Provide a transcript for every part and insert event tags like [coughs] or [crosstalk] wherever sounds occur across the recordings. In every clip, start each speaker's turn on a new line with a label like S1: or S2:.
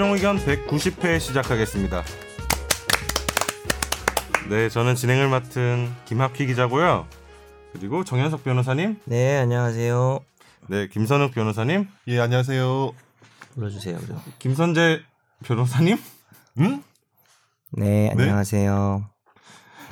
S1: 최종 의견 190회 시작하겠습니다. 네, 저는 진행을 맡은 김학휘 기자고요. 그리고 정현석 변호사님,
S2: 네, 안녕하세요.
S1: 네, 김선욱 변호사님,
S3: 예, 안녕하세요.
S2: 불러주세요. 그럼.
S1: 김선재 변호사님.
S3: 응?
S2: 네, 안녕하세요.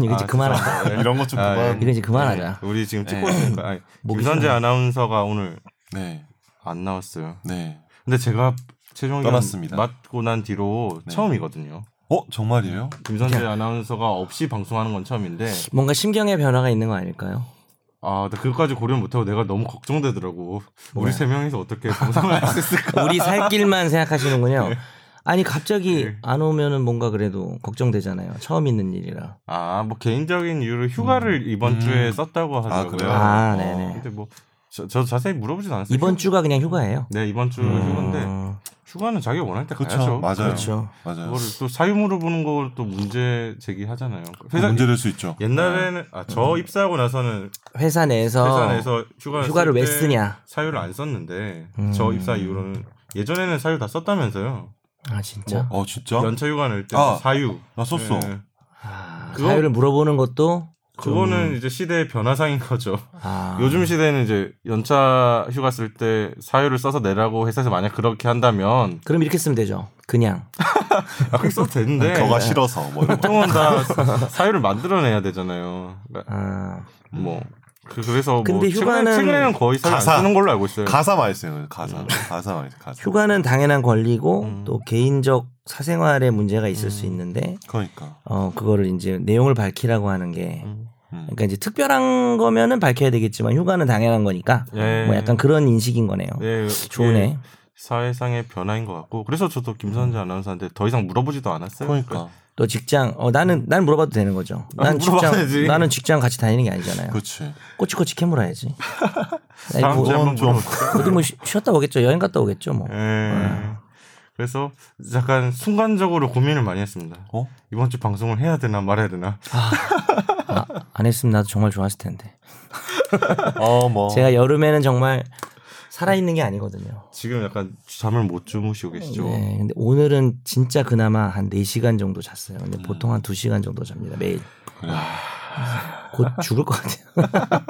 S2: 이거 이제
S1: 아,
S2: 그만하자.
S1: 네.
S3: 이런 것 좀
S1: 아,
S3: 그만.
S2: 이거 이제 그만하자.
S1: 우리 지금 찍고
S3: 네.
S1: 있으니까 아니,
S2: 목이
S1: 김선재. 아나운서가 오늘
S3: 네,
S1: 안 나왔어요.
S3: 네.
S1: 근데 제가 최종 의견
S3: 떠났습니다.
S1: 맡고 난 뒤로
S3: 네.
S1: 처음이거든요.
S3: 어, 정말이에요?
S1: 김선재 아나운서가 없이 방송하는 건 처음인데
S2: 뭔가 심경의 변화가 있는 거 아닐까요?
S1: 아, 나 그것까지 고려 못하고 내가 너무 걱정되더라고. 우리
S2: 뭐야?
S1: 세 명이서 어떻게 방송을 할 수 있을까? [laughs]
S2: 우리 살 길만 생각하시는군요. 아니 갑자기
S1: 네.
S2: 안 오면은 뭔가 그래도 걱정되잖아요. 처음 있는 일이라.
S1: 아, 뭐 개인적인 이유로 휴가를 이번
S3: 음.
S1: 주에 썼다고 하더라고요.
S3: 그래요?
S2: 아,
S3: 어.
S2: 네네.
S1: 근데 뭐 저, 저 자세히 물어보진 않았어요.
S2: 이번
S1: 휴-
S2: 주가 그냥 휴가예요.
S1: 네, 이번 주
S2: 음,
S1: 휴가인데 휴가는 자기가 원할 때
S3: 그렇죠.
S1: 가야죠.
S3: 맞아요.
S2: 그렇죠.
S3: 맞아요.
S1: 그거를 또 사유 물어 보는 걸 또 문제 제기하잖아요. 회사
S3: 문제될 수 있죠.
S1: 옛날에는 아, 저 입사하고 나서는
S2: 회사 내에서
S1: 회사 내에서 휴가
S2: 휴가를 왜 쓰냐?
S1: 사유를 안 썼는데
S2: 음.
S1: 저 입사 이후로는 예전에는 사유 다 썼다면서요.
S2: 아 진짜.
S3: 어, 진짜?
S1: 연차 휴가 낼때
S3: 아,
S1: 사유.
S3: 나 썼어.
S1: 네.
S2: 아,
S1: 그거-
S2: 사유를 물어보는 것도
S1: 그거는 이제 시대의 변화상인 거죠.
S2: 아, [laughs]
S1: 요즘 시대는 이제 연차 휴가 쓸 때 사유를 써서 내라고 회사에서 만약 그렇게 한다면
S2: 그럼 이렇게 쓰면 되죠. 그냥.
S1: 아, [laughs] 그렇게 써도 되는데
S3: 거가 싫어서 뭐.
S1: 보통은 다 사유를 만들어내야 되잖아요. 그러니까
S2: 아,
S1: 뭐 그, 래서
S2: 근데
S1: 뭐 최근에,
S2: 휴가는
S1: 최근에 는 거의 사유 안
S3: 가사.
S1: 쓰는 걸로 알고 있어요.
S3: 가사만 있어요. 가사. 가사만 있어요. 가사.
S2: 휴가는 당연한 권리고
S1: 음.
S2: 또 개인적 사생활에 문제가 있을 수 있는데
S3: 그러니까.
S2: 어 그거를 이제 내용을 밝히라고 하는 게
S1: 음.
S3: 음.
S2: 그러니까 이제 특별한 거면은 밝혀야 되겠지만 휴가는 당연한 거니까
S1: 예.
S2: 뭐 약간 그런 인식인 거네요.
S1: 예,
S2: 좋네.
S1: 예, 사회상의 변화인 것 같고 그래서 저도 김선재 아나운서한테 더 이상 물어보지도 않았어요.
S3: 그러니까.
S2: 또 직장 어 나는 난 물어봐도 되는 거죠.
S1: 아,
S2: 난 직장
S1: 물어봐야지.
S2: 나는 직장 같이 다니는 게 아니잖아요.
S3: 그렇지.
S2: 꼬치꼬치 캐물어야지. [laughs]
S1: 다음
S2: 뭐,
S1: 한번
S3: 좀-
S1: 물어볼까요?
S2: 어디 뭐 쉬- 쉬었다 오겠죠. 여행 갔다 오겠죠. 뭐.
S1: 예. 그래서 약간 순간적으로 고민을 많이 했습니다.
S3: 어?
S1: 이번 주 방송을 해야 되나 말아야 되나.
S2: 아, 안 했으면 나도 정말 좋았을 텐데.
S3: 어, 뭐. [laughs]
S2: 제가 여름에는 정말 살아있는 게 아니거든요.
S1: 지금 약간 잠을 못 주무시고 계시죠.
S2: 네, 근데 오늘은 진짜 그나마 한 4시간 정도 잤어요.
S1: 음.
S2: 근데 보통 한 2시간 정도 잡니다. 매일.
S3: 그래.
S2: 곧 죽을 것 같아요. [laughs]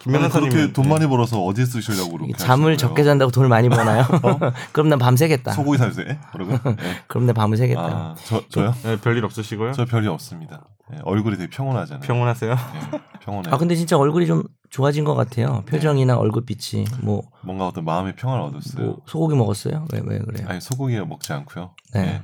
S1: 김
S3: 아니,
S1: 변호사님
S3: 그렇게 돈 많이 벌어서 어디에 쓰시려고 그렇게
S2: 잠을 적게? 잔다고 돈을 많이 버나요? [laughs] 그럼 난 밤새겠다.
S3: 소고기 사주세요. 그러고. [laughs] 네.
S2: 그럼 난 밤을 새겠다.
S3: 아, 저 저요?
S1: 네, 별일 없으시고요.
S3: 저 별이 없습니다. 네, 얼굴이 되게 평온하잖아요.
S1: 평온하세요.
S3: 네, 평온해.
S2: 아 근데 진짜 얼굴이 좀 좋아진 것 같아요. 표정이나 얼굴빛이 뭐,
S3: 뭔가 어떤 마음의 평화를 얻었어요.
S2: 뭐 소고기 먹었어요? 왜 왜 그래요?
S3: 아니 소고기 먹지 않고요.
S2: 네.
S3: 네.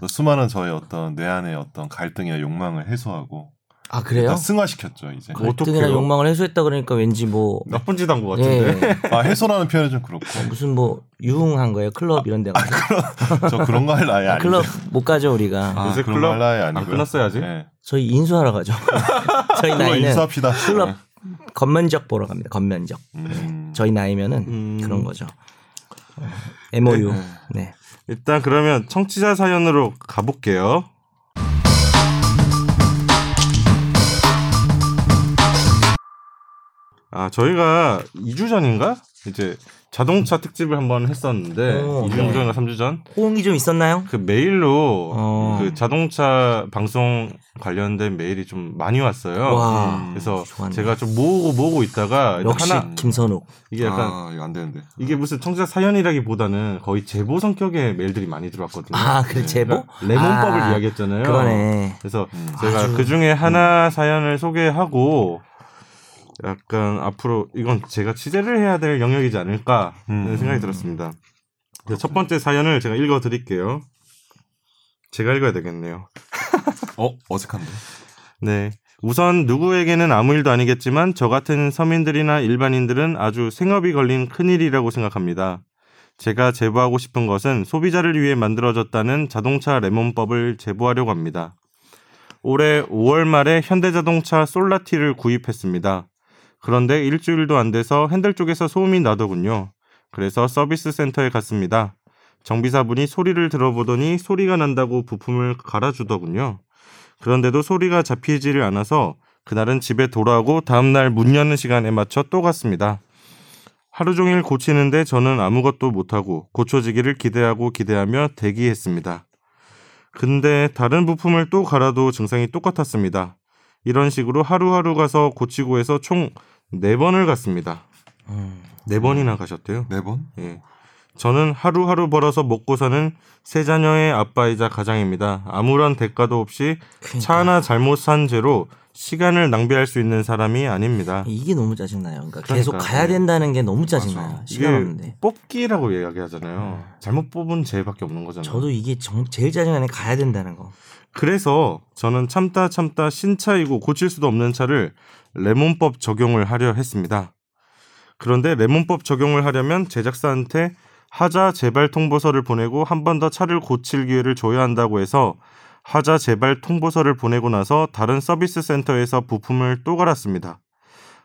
S3: 또 수많은 저의 어떤 내 안의 어떤 갈등이나 욕망을 해소하고
S2: 아 그래요?
S3: 승화시켰죠 이제.
S1: 그-
S2: 갈등이나
S1: 어떡해요?
S2: 욕망을 해소했다 그러니까 왠지 뭐
S1: 나쁜 짓 한 것 같은데.
S2: 예,
S3: 아 해소라는 표현은 좀 그렇고
S2: 무슨 뭐 유흥한 거예요? 클럽 이런 데 가서
S3: 저 그런 거 할 나이 아닌데.
S2: 클럽 못 가죠 우리가.
S3: 아,
S1: 요새
S3: 그런
S1: 클럽
S3: 거할 나이
S1: 안
S3: 아니고요.
S1: 끊었어야지.
S3: 네.
S2: 저희 인수하러 가죠. [laughs] 저희 나이는
S3: 인수합시다.
S2: 클럽
S3: 네.
S2: 겉면적 보러 갑니다. 겉면적.
S3: 음.
S2: 저희 나이면은
S1: 음.
S2: 그런 거죠. 어, MOU.
S3: 네.
S2: 네.
S1: 일단 그러면 청취자 사연으로 가볼게요. 아 저희가 2주 전인가 이제 자동차 특집을 한번 했었는데
S2: 오,
S1: 2주
S2: 네.
S1: 전인가 3주 전?
S2: 호응이 좀 있었나요?
S1: 그 메일로
S2: 어.
S1: 그 자동차 방송 관련된 메일이 좀 많이 왔어요.
S2: 와.
S1: 그래서
S2: 좋았네.
S1: 제가 좀 모으고 모으고 있다가
S2: 역시
S1: 하나
S2: 김선욱.
S1: 이게 약간
S3: 아 이거 안 되는데.
S1: 이게 무슨 청취자 사연이라기보다는 거의 제보 성격의 메일들이 많이 들어왔거든요.
S2: 아, 그 제보?
S1: 그러니까 레몬법을
S2: 아,
S1: 이야기했잖아요.
S2: 그러네.
S1: 그래서
S3: 음.
S1: 제가 그 중에 하나 사연을 소개하고 약간 앞으로 이건 제가 취재를 해야 될 영역이지 않을까 하는
S3: 음.
S1: 생각이 들었습니다. 첫 번째 사연을 제가 읽어 드릴게요. 제가 읽어야 되겠네요. [laughs]
S3: 어 어색한데.
S1: 네. 우선 누구에게는 아무 일도 아니겠지만 저 같은 서민들이나 일반인들은 아주 생업이 걸린 큰일이라고 생각합니다. 제가 제보하고 싶은 것은 소비자를 위해 만들어졌다는 자동차 레몬법을 제보하려고 합니다. 올해 5월 말에 현대자동차 솔라티를 구입했습니다. 그런데 일주일도 안 돼서 핸들 쪽에서 소음이 나더군요. 그래서 서비스 센터에 갔습니다. 정비사분이 소리를 들어보더니 소리가 난다고 부품을 갈아주더군요. 그런데도 소리가 잡히지를 않아서 그날은 집에 돌아오고 다음날 문 여는 시간에 맞춰 또 갔습니다. 하루 종일 고치는데 저는 아무것도 못하고 고쳐지기를 기대하고 기대하며 대기했습니다. 근데 다른 부품을 또 갈아도 증상이 똑같았습니다. 이런 식으로 하루하루 가서 고치고 해서 총 4번을 갔습니다.
S2: 음.
S1: 4번이나 가셨대요.
S3: 네 번?
S1: 예. 저는 하루하루 벌어서 먹고 사는 세 자녀의 아빠이자 가장입니다. 아무런 대가도 없이
S2: 그러니까.
S1: 차 하나 잘못 산 죄로 시간을 낭비할 수 있는 사람이 아닙니다.
S2: 이게 너무 짜증나요. 그러니까 계속
S1: 그러니까.
S2: 가야 된다는 게 너무 짜증나요. 시간
S1: 이게
S2: 없는데.
S1: 뽑기라고 이야기하잖아요. 잘못 뽑은 죄밖에 없는 거잖아요.
S2: 저도 이게 정, 제일 짜증나는 게 가야 된다는 거.
S1: 그래서 저는 참다 참다 신차이고 고칠 수도 없는 차를 레몬법 적용을 하려 했습니다. 그런데 레몬법 적용을 하려면 제작사한테 하자 재발 통보서를 보내고 한 번 더 차를 고칠 기회를 줘야 한다고 해서 하자 재발 통보서를 보내고 나서 다른 서비스 센터에서 부품을 또 갈았습니다.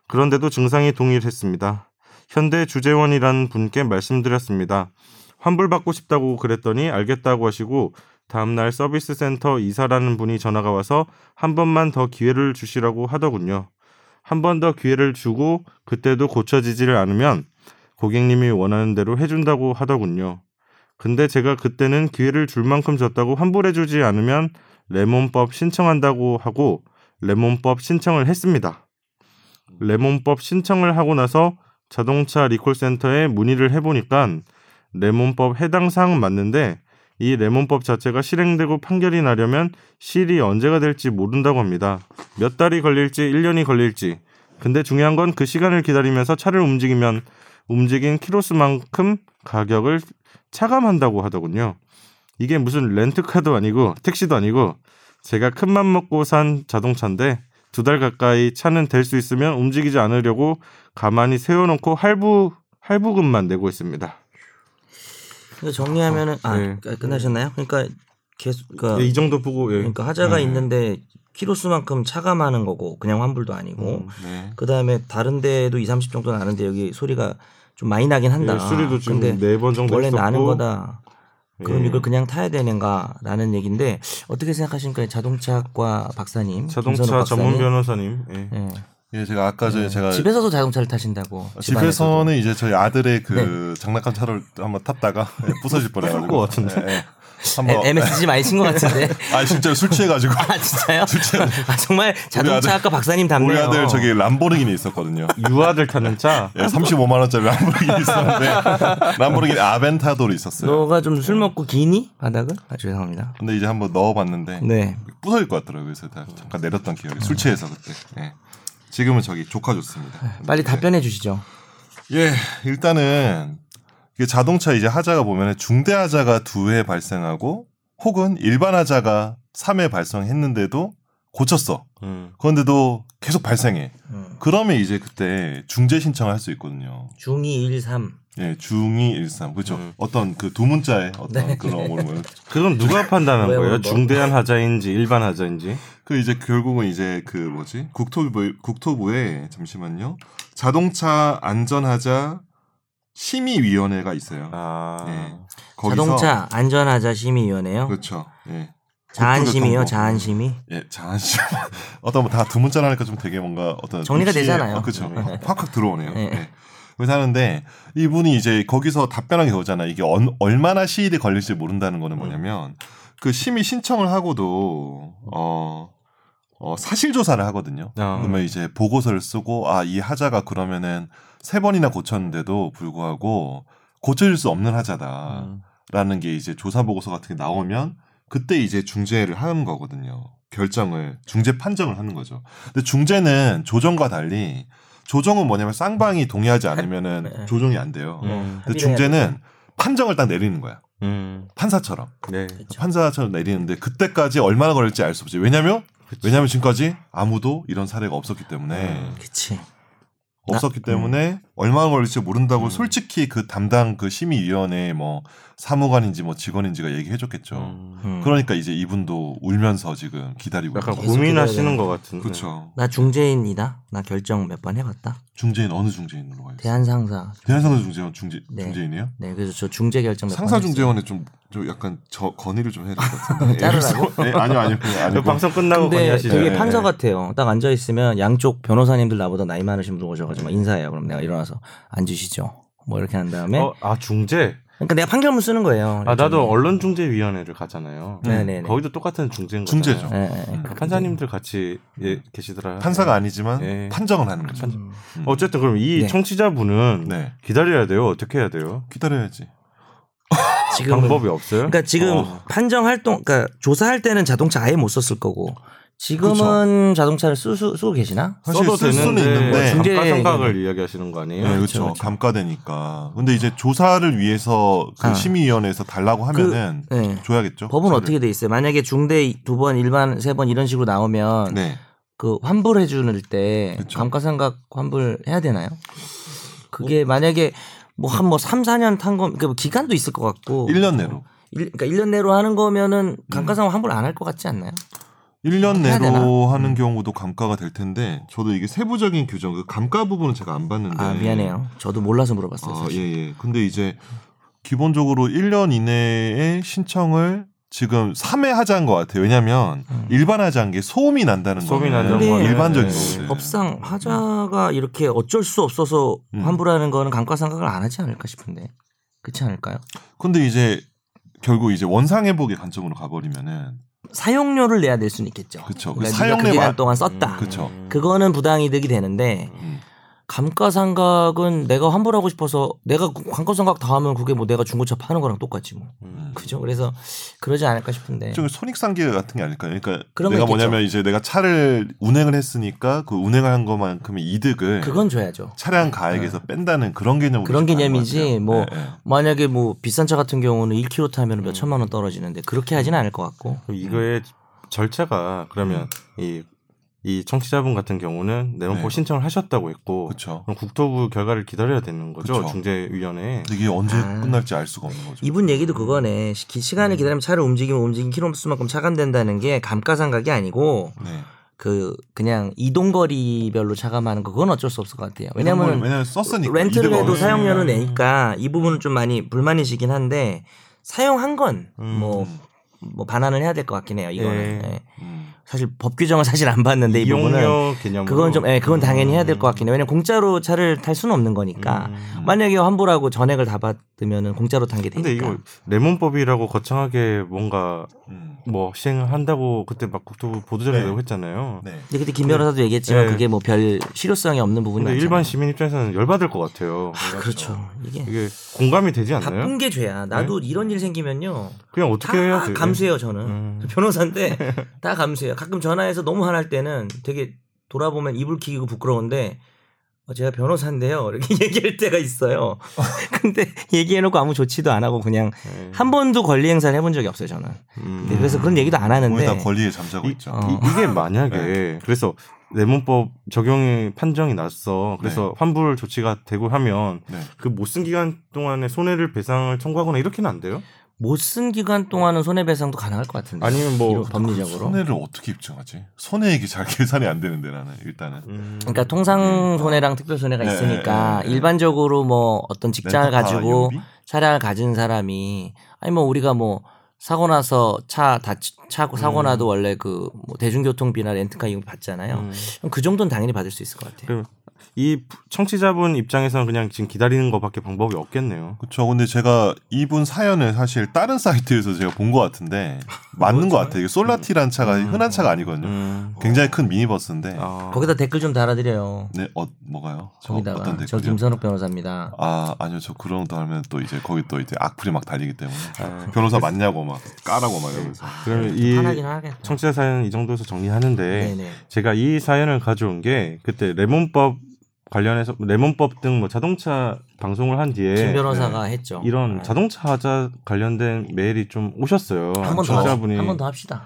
S1: 그런데도 증상이 동일했습니다. 현대 주재원이라는 분께 말씀드렸습니다. 환불받고 싶다고 그랬더니 알겠다고 하시고 다음날 서비스 센터 이사라는 분이 전화가 와서 한 번만 더 기회를 주시라고 하더군요. 한 번 더 기회를 주고 그때도 고쳐지지를 않으면 고객님이 원하는 대로 해준다고 하더군요. 근데 제가 그때는 기회를 줄 만큼 줬다고 환불해주지 않으면 레몬법 신청한다고 하고 레몬법 신청을 했습니다. 레몬법 신청을 하고 나서 자동차 리콜센터에 문의를 해보니까 레몬법 해당 사항 맞는데 이 레몬법 자체가 실행되고 판결이 나려면 실이 언제가 될지 모른다고 합니다. 몇 달이 걸릴지 1년이 걸릴지. 근데 중요한 건 그 시간을 기다리면서 차를 움직이면 움직인 키로수만큼 가격을 차감한다고 하더군요. 이게 무슨 렌트카도 아니고 택시도 아니고 제가 큰 맘 먹고 산 자동차인데 두 달 가까이 차는 될 수 있으면 움직이지 않으려고 가만히 세워놓고 할부 할부금만 내고 있습니다.
S2: 정리하면은 아
S1: 네.
S2: 끝- 끝나셨나요? 그러니까 계속 그러니까,
S1: 예, 이 정도 보고 예.
S2: 그러니까 하자가
S3: 네.
S2: 있는데 키로수만큼 차감하는 거고 그냥 환불도 아니고
S1: 음.
S3: 네.
S2: 그다음에 다른 데도 2, 30 정도 나는데 여기 소리가 좀 많이 나긴 한다.
S1: 예, 수리도 지금
S2: 근데
S1: 네번 정도
S2: 원래
S1: 했었고
S2: 나는 거다. 그럼
S1: 예.
S2: 이걸 그냥 타야 되는가라는 얘기인데 어떻게 생각하십니까? 자동차과 박사님,
S1: 자동차
S2: 김선호
S1: 전문
S2: 박사님.
S1: 변호사님 예.
S2: 예.
S3: 예, 제가 아까 전에 제가
S2: 집에서도 자동차를 타신다고.
S3: 집에서는 이제 저희 아들의 그 장난감 차를 한번 탔다가 예, [laughs] 부서질 뻔해가지고.
S1: 것 같은데.
S3: 예, 예. 한번.
S2: 에- MSG 많이 친 것 같은데. [laughs]
S3: 아 진짜 술 취해가지고.
S2: 아 진짜요?
S3: 진짜.
S2: 아 정말 자동차학과 박사님 답네요.
S3: 우리 아들 저기 람보르기니 있었거든요.
S1: 유아들 타는 차
S3: 예, 35만 원짜리 람보르기니 있었는데 [laughs] 람보르기니 아벤타도로 있었어요.
S2: 너가 좀 술 먹고 기니 바닥을? 아 죄송합니다.
S3: 근데 이제 한번 넣어봤는데
S2: 네.
S3: 부서질 것 같더라고요. 그래서 다 잠깐 내렸던 기억이 술 취해서 그때. 예. 지금은 저기 조카 좋습니다.
S2: 빨리 답변해 주시죠.
S3: 예, 일단은 이게 자동차 이제 하자가 보면 중대 하자가 두 회 발생하고 혹은 일반 하자가 3회 발생했는데도 고쳤어.
S1: 음.
S3: 그런데도 계속 발생해.
S2: 음.
S3: 그러면 이제 그때 중재 신청을 할 수 있거든요.
S2: 중이 1, 3.
S3: 예, 중이 일삼 그렇죠.
S1: 음.
S3: 어떤 그 두 문자의 어떤
S2: 네.
S3: 그런 뭐 [laughs]
S1: 그건 누가 판단한
S2: 왜,
S1: 거예요?
S2: 뭐?
S1: 중대한 하자인지 일반 하자인지
S3: 그 이제 결국은 이제 그 뭐지 국토부 국토부에 잠시만요 자동차 안전 하자 심의위원회가 있어요.
S1: 아
S3: 예. 거기서
S2: 자동차 안전하자 심의위원회요.
S3: 그렇죠. 예.
S2: 자한심의요.
S3: 국토교통부.
S2: 자한심의.
S3: 예, 자한심. [laughs] 어떤 뭐 다 두 문자로 하니까 좀 되게 뭔가 어떤
S2: 정리가
S3: 입시에-
S2: 되잖아요.
S3: 어, 그렇죠.
S2: 네.
S3: 확확 들어오네요.
S2: 네.
S3: 네. 그래서 하는데 이분이 이제 거기서 답변한 게 그거잖아. 이게 얼, 얼마나 시일이 걸릴지 모른다는 거는 뭐냐면 그 심의 신청을 하고도 어, 어 사실 조사를 하거든요.
S1: 아.
S3: 그러면 이제 보고서를 쓰고 아 이 하자가 그러면은 세 번이나 고쳤는데도 불구하고 고쳐질 수 없는 하자다. 라는 게 이제 조사 보고서 같은 게 나오면 그때 이제 중재를 하는 거거든요. 결정을 중재 판정을 하는 거죠. 근데 중재는 조정과 달리 조정은 뭐냐면 쌍방이 동의하지 않으면은
S2: 네.
S3: 조정이 안 돼요.
S1: 음.
S3: 근데 중재는 판정을 딱 내리는 거야.
S1: 음.
S3: 판사처럼
S1: 네.
S2: 그렇죠.
S3: 판사처럼 내리는데 그때까지 얼마나 걸릴지 알 수 없지. 왜냐면 왜냐면 지금까지 아무도 이런 사례가 없었기 때문에
S1: 음.
S2: 그치.
S3: 없었기 때문에 얼마나 걸릴지 모른다고
S1: 음.
S3: 솔직히 그 담당 그 심의위원회 뭐 사무관인지 뭐 직원인지가 얘기해줬겠죠.
S1: 음.
S2: 음.
S3: 그러니까 이제 이분도 울면서 지금 기다리고
S1: 약간 고민하시는 것 같은데.
S3: 그렇죠.
S2: 나 중재인이다. 나 결정 몇 번 해봤다.
S3: 중재인 어느 중재인으로 가 있어요?
S2: 대한상사.
S3: 대한상사 중재원 중재
S2: 네.
S3: 중재인이에요?
S2: 네, 그래서 저 중재 결정
S3: 상사 중재원에 좀, 좀 약간 저 건의를 좀 해야 될 것 같은데. [laughs]
S2: 자르라고?
S3: 네, 아니요 아니요 아니고.
S1: 방송 끝나고 건의하시죠.
S2: 되게
S3: 네,
S2: 판사
S3: 네.
S2: 같아요. 딱 앉아 있으면 양쪽 변호사님들 나보다 나이 많으신 분 오셔가지고 막 인사해요. 그럼 내가 일어나서 와서 앉으시죠. 뭐 이렇게 한 다음에
S1: 어, 아 중재.
S2: 그러니까 내가 판결문 쓰는 거예요.
S1: 아 나도. 언론중재위원회를 가잖아요.
S2: 네네네.
S1: 거기도 똑같은 중재인
S3: 중재죠.
S2: 예, 예, 예.
S1: 그 판사님들 같이 예, 계시더라.
S3: 판사가 아니지만
S1: 예.
S3: 판정을 하는 거죠.
S2: 음.
S3: 음.
S1: 어쨌든 그럼 이
S2: 네.
S1: 청취자분은
S3: 네.
S1: 기다려야 돼요. 어떻게 해야 돼요?
S3: 기다려야지.
S2: 지금
S1: 방법이 없어요?
S2: 그러니까 지금
S3: 어.
S2: 판정 활동, 그러니까 조사할 때는 자동차 아예 못 썼을 거고 지금은 자동차를 쓰, 쓰, 쓰고 계시나?
S1: 써도
S3: 쓸 수는
S1: 되는데
S3: 있는데
S2: 중재-
S1: 감가 상각을 이야기하시는 거 아니에요?
S3: 네,
S2: 그렇죠,
S3: 그렇죠.
S2: 그렇죠.
S3: 감가되니까. 근데 이제 조사를 위해서 그
S2: 아.
S3: 심의위원회에서 달라고 하면은
S2: 네.
S3: 줘야겠죠.
S2: 법은
S3: 사실.
S2: 어떻게 돼 있어요? 만약에 중대 두 번, 일반 세 번 이런 식으로 나오면
S3: 네.
S2: 그 환불해 주는 때
S3: 그쵸.
S2: 감가상각 환불 해야 되나요? 그게 만약에 뭐한뭐 3, 4년 탄 거, 그 기간도 있을 것 같고.
S3: 1년 내로.
S2: 일, 그러니까 1년 내로 하는 거면은
S3: 음.
S2: 감가상각 환불 안 할 것 같지 않나요?
S3: 1년
S2: 해야 되나?
S3: 내로 하는 경우도 감가가 될 텐데 저도 이게 세부적인 규정 그 감가 부분은 제가 안 봤는데
S2: 아, 미안해요. 저도 몰라서 물어봤어요.
S3: 아,
S2: 사실.
S3: 예, 예. 근데 이제 기본적으로 1년 이내에 신청을 지금 3회 하자는 것 같아요. 왜냐하면
S2: 음.
S3: 일반 하자는 게 소음이 난다는
S1: 소음이
S3: 거는
S1: 난다는
S2: 거는
S3: 일반적인
S1: 네.
S2: 법상 하자가 이렇게 어쩔 수 없어서
S3: 음.
S2: 환불하는 거는 감가상각을 안 하지 않을까 싶은데 그렇지 않을까요?
S3: 근데 이제 결국 이제 원상회복의 관점으로 가버리면은
S2: 사용료를 내야 될 수는 있겠죠.
S3: 그쵸. 그
S2: 그러니까 네가
S3: 사용료
S2: 그 기간
S3: 마-
S2: 동안 썼다.
S1: 음.
S3: 그쵸.
S2: 그거는 부당이득이 되는데
S3: 음,
S2: 감가상각은 내가 환불하고 싶어서 내가 감가상각 다 하면 그게 뭐 내가 중고차 파는 거랑 똑같지 뭐.
S1: 음.
S2: 그죠? 그래서 그러지 않을까 싶은데.
S3: 좀 손익상계 같은 게 아닐까요? 그러니까 내가
S2: 있겠죠.
S3: 뭐냐면 이제 내가 차를 운행을 했으니까 그 운행을 한 것만큼의 이득을
S2: 그건 줘야죠.
S3: 차량 가액에서 뺀다는 그런 개념으로
S2: 그런 개념이지. 뭐
S3: 네, 네.
S2: 만약에 뭐 비싼 차 같은 경우는 1km 타면 몇
S3: 음.
S2: 천만 원 떨어지는데 그렇게 하지는 않을 것 같고.
S1: 이거의 절차가 그러면 이, 이 청취자분 같은 경우는 내원법
S3: 네.
S1: 신청을 하셨다고 했고
S3: 그렇죠.
S1: 그럼 국토부 결과를 기다려야 되는 거죠
S3: 그쵸.
S1: 중재위원회.
S3: 이게 언제
S2: 아.
S3: 끝날지 알 수가 없는 거죠.
S2: 이분 얘기도 그거네. 시- 시간을 기다리면 차를 움직이면 움직인 킬로수만큼 차감된다는 게 감가상각이 아니고
S3: 네.
S2: 그 그냥 이동 거리별로 차감하는 거 그건 어쩔 수 없을 것 같아요. 왜냐면
S3: 왜냐면 썼으니까
S2: 렌트를 해도. 사용료는 내니까 이 부분은 좀 많이 불만이시긴 한데 사용한 건뭐
S1: 음.
S2: 뭐 반환을 해야 될 것 같긴 해요. 이거는
S1: 예.
S2: 예.
S3: 음.
S2: 사실 법 규정은 사실 안 봤는데 이 부분은
S1: 개념으로.
S2: 그건 좀 예, 그건 당연히 해야 될것
S1: 음.
S2: 같긴 해요. 왜냐면 공짜로 차를 탈 수는 없는 거니까
S1: 음.
S2: 만약에 환불하고 전액을 다 받으면은 공짜로 탄 게 되니까.
S1: 근데 이거 레몬법이라고 거창하게 뭔가
S3: 음.
S1: 뭐 시행을 한다고 그때 막 국토부 보도자료에
S3: 네.
S1: 했잖아요.
S3: 네.
S2: 근데 그때 김 변호사도 얘기했지만
S1: 네.
S2: 그게 뭐 별 실효성이 없는 부분이
S1: 근데
S2: 많잖아요.
S1: 일반 시민 입장에서는 열받을 것 같아요.
S2: 아, 그렇죠. 이게
S1: 이게 공감이 되지 않나요? 네.
S2: 바쁜 게 죄야. 나도 이런 일 생기면요.
S1: 그냥 어떻게 해야
S2: 다
S1: 돼?
S2: 감수해요 저는
S1: 음.
S2: 변호사인데 다 감수해요. 가끔 전화해서 너무 화날 때는 되게 돌아보면 이불 키고 부끄러운데 어, 제가 변호사인데요 [laughs] 이렇게 얘기할 때가 있어요. [laughs] 근데 얘기해놓고 아무 조치도 안 하고 그냥
S1: 네.
S2: 한 번도 권리 행사를 해본 적이 없어요 저는.
S1: 음.
S2: 네, 그래서 그런 얘기도 안 하는데
S3: 거기다 권리에 잠자고
S1: 이,
S3: 있죠.
S2: 어.
S1: 이, 게 만약에 [laughs] 그래서 레몬법 적용이 판정이 났어. 그래서 환불 조치가 되고 하면
S3: 네.
S1: 그못 쓴 기간 동안에 손해를 배상을 청구하거나 이렇게는 안 돼요?
S2: 못 쓴 기간 동안은 손해배상도 가능할 것 같은데.
S1: 아니면 뭐
S2: 법리적으로.
S3: 손해를 어떻게 입증하지? 손해액이 잘 계산이 안 되는데 나는 일단은.
S1: 음.
S2: 그러니까 통상 손해랑 특별 손해가
S3: 네,
S2: 있으니까
S3: 네, 네.
S2: 일반적으로 뭐 어떤 직장을 가지고
S3: 이용비?
S2: 차량을 가진 사람이 아니 뭐 우리가 뭐 사고 나서 차 다치 차 사고
S1: 음.
S2: 나도 원래 그 뭐 대중교통비나 렌트카 이용 받잖아요.
S1: 음.
S2: 그럼 그 정도는 당연히 받을 수 있을 것 같아요.
S1: 이 청취자분 입장에서는 그냥 지금 기다리는 것밖에 방법이 없겠네요.
S3: 그렇죠. 근데 제가 이분 사연을 사실 다른 사이트에서 제가 본 것 같은데 [laughs] 맞는 것 같아요. 이게 솔라티란 차가
S1: 음.
S3: 흔한 차가 아니거든요.
S1: 음.
S3: 굉장히 큰 미니버스인데.
S1: 아.
S2: 거기다 댓글 좀 달아드려요.
S3: 네, 어, 뭐가요? 저
S2: 거기다가
S3: 어떤
S2: 저
S3: 댓글이요?
S2: 김선욱 변호사입니다.
S3: 아, 아니요. 저 그런 거 하면 또 이제 거기 또 이제 악플이 막 달리기 때문에
S1: 아.
S3: 변호사 맞냐고 막 까라고 막 이러면서.
S1: 그러면 이
S2: 하겠다.
S1: 청취자 사연 이 정도에서 정리하는데
S2: 네네.
S1: 제가 이 사연을 가져온 게 그때 레몬법 관련해서 레몬법 등 뭐 자동차 방송을 한 뒤에
S2: 김 변호사가 했죠.
S1: 예. 이런
S2: 네.
S1: 자동차 하자 관련된 메일이 좀 오셨어요.
S2: 한번 더,
S1: 청취자분이
S2: 한번 더 합시다.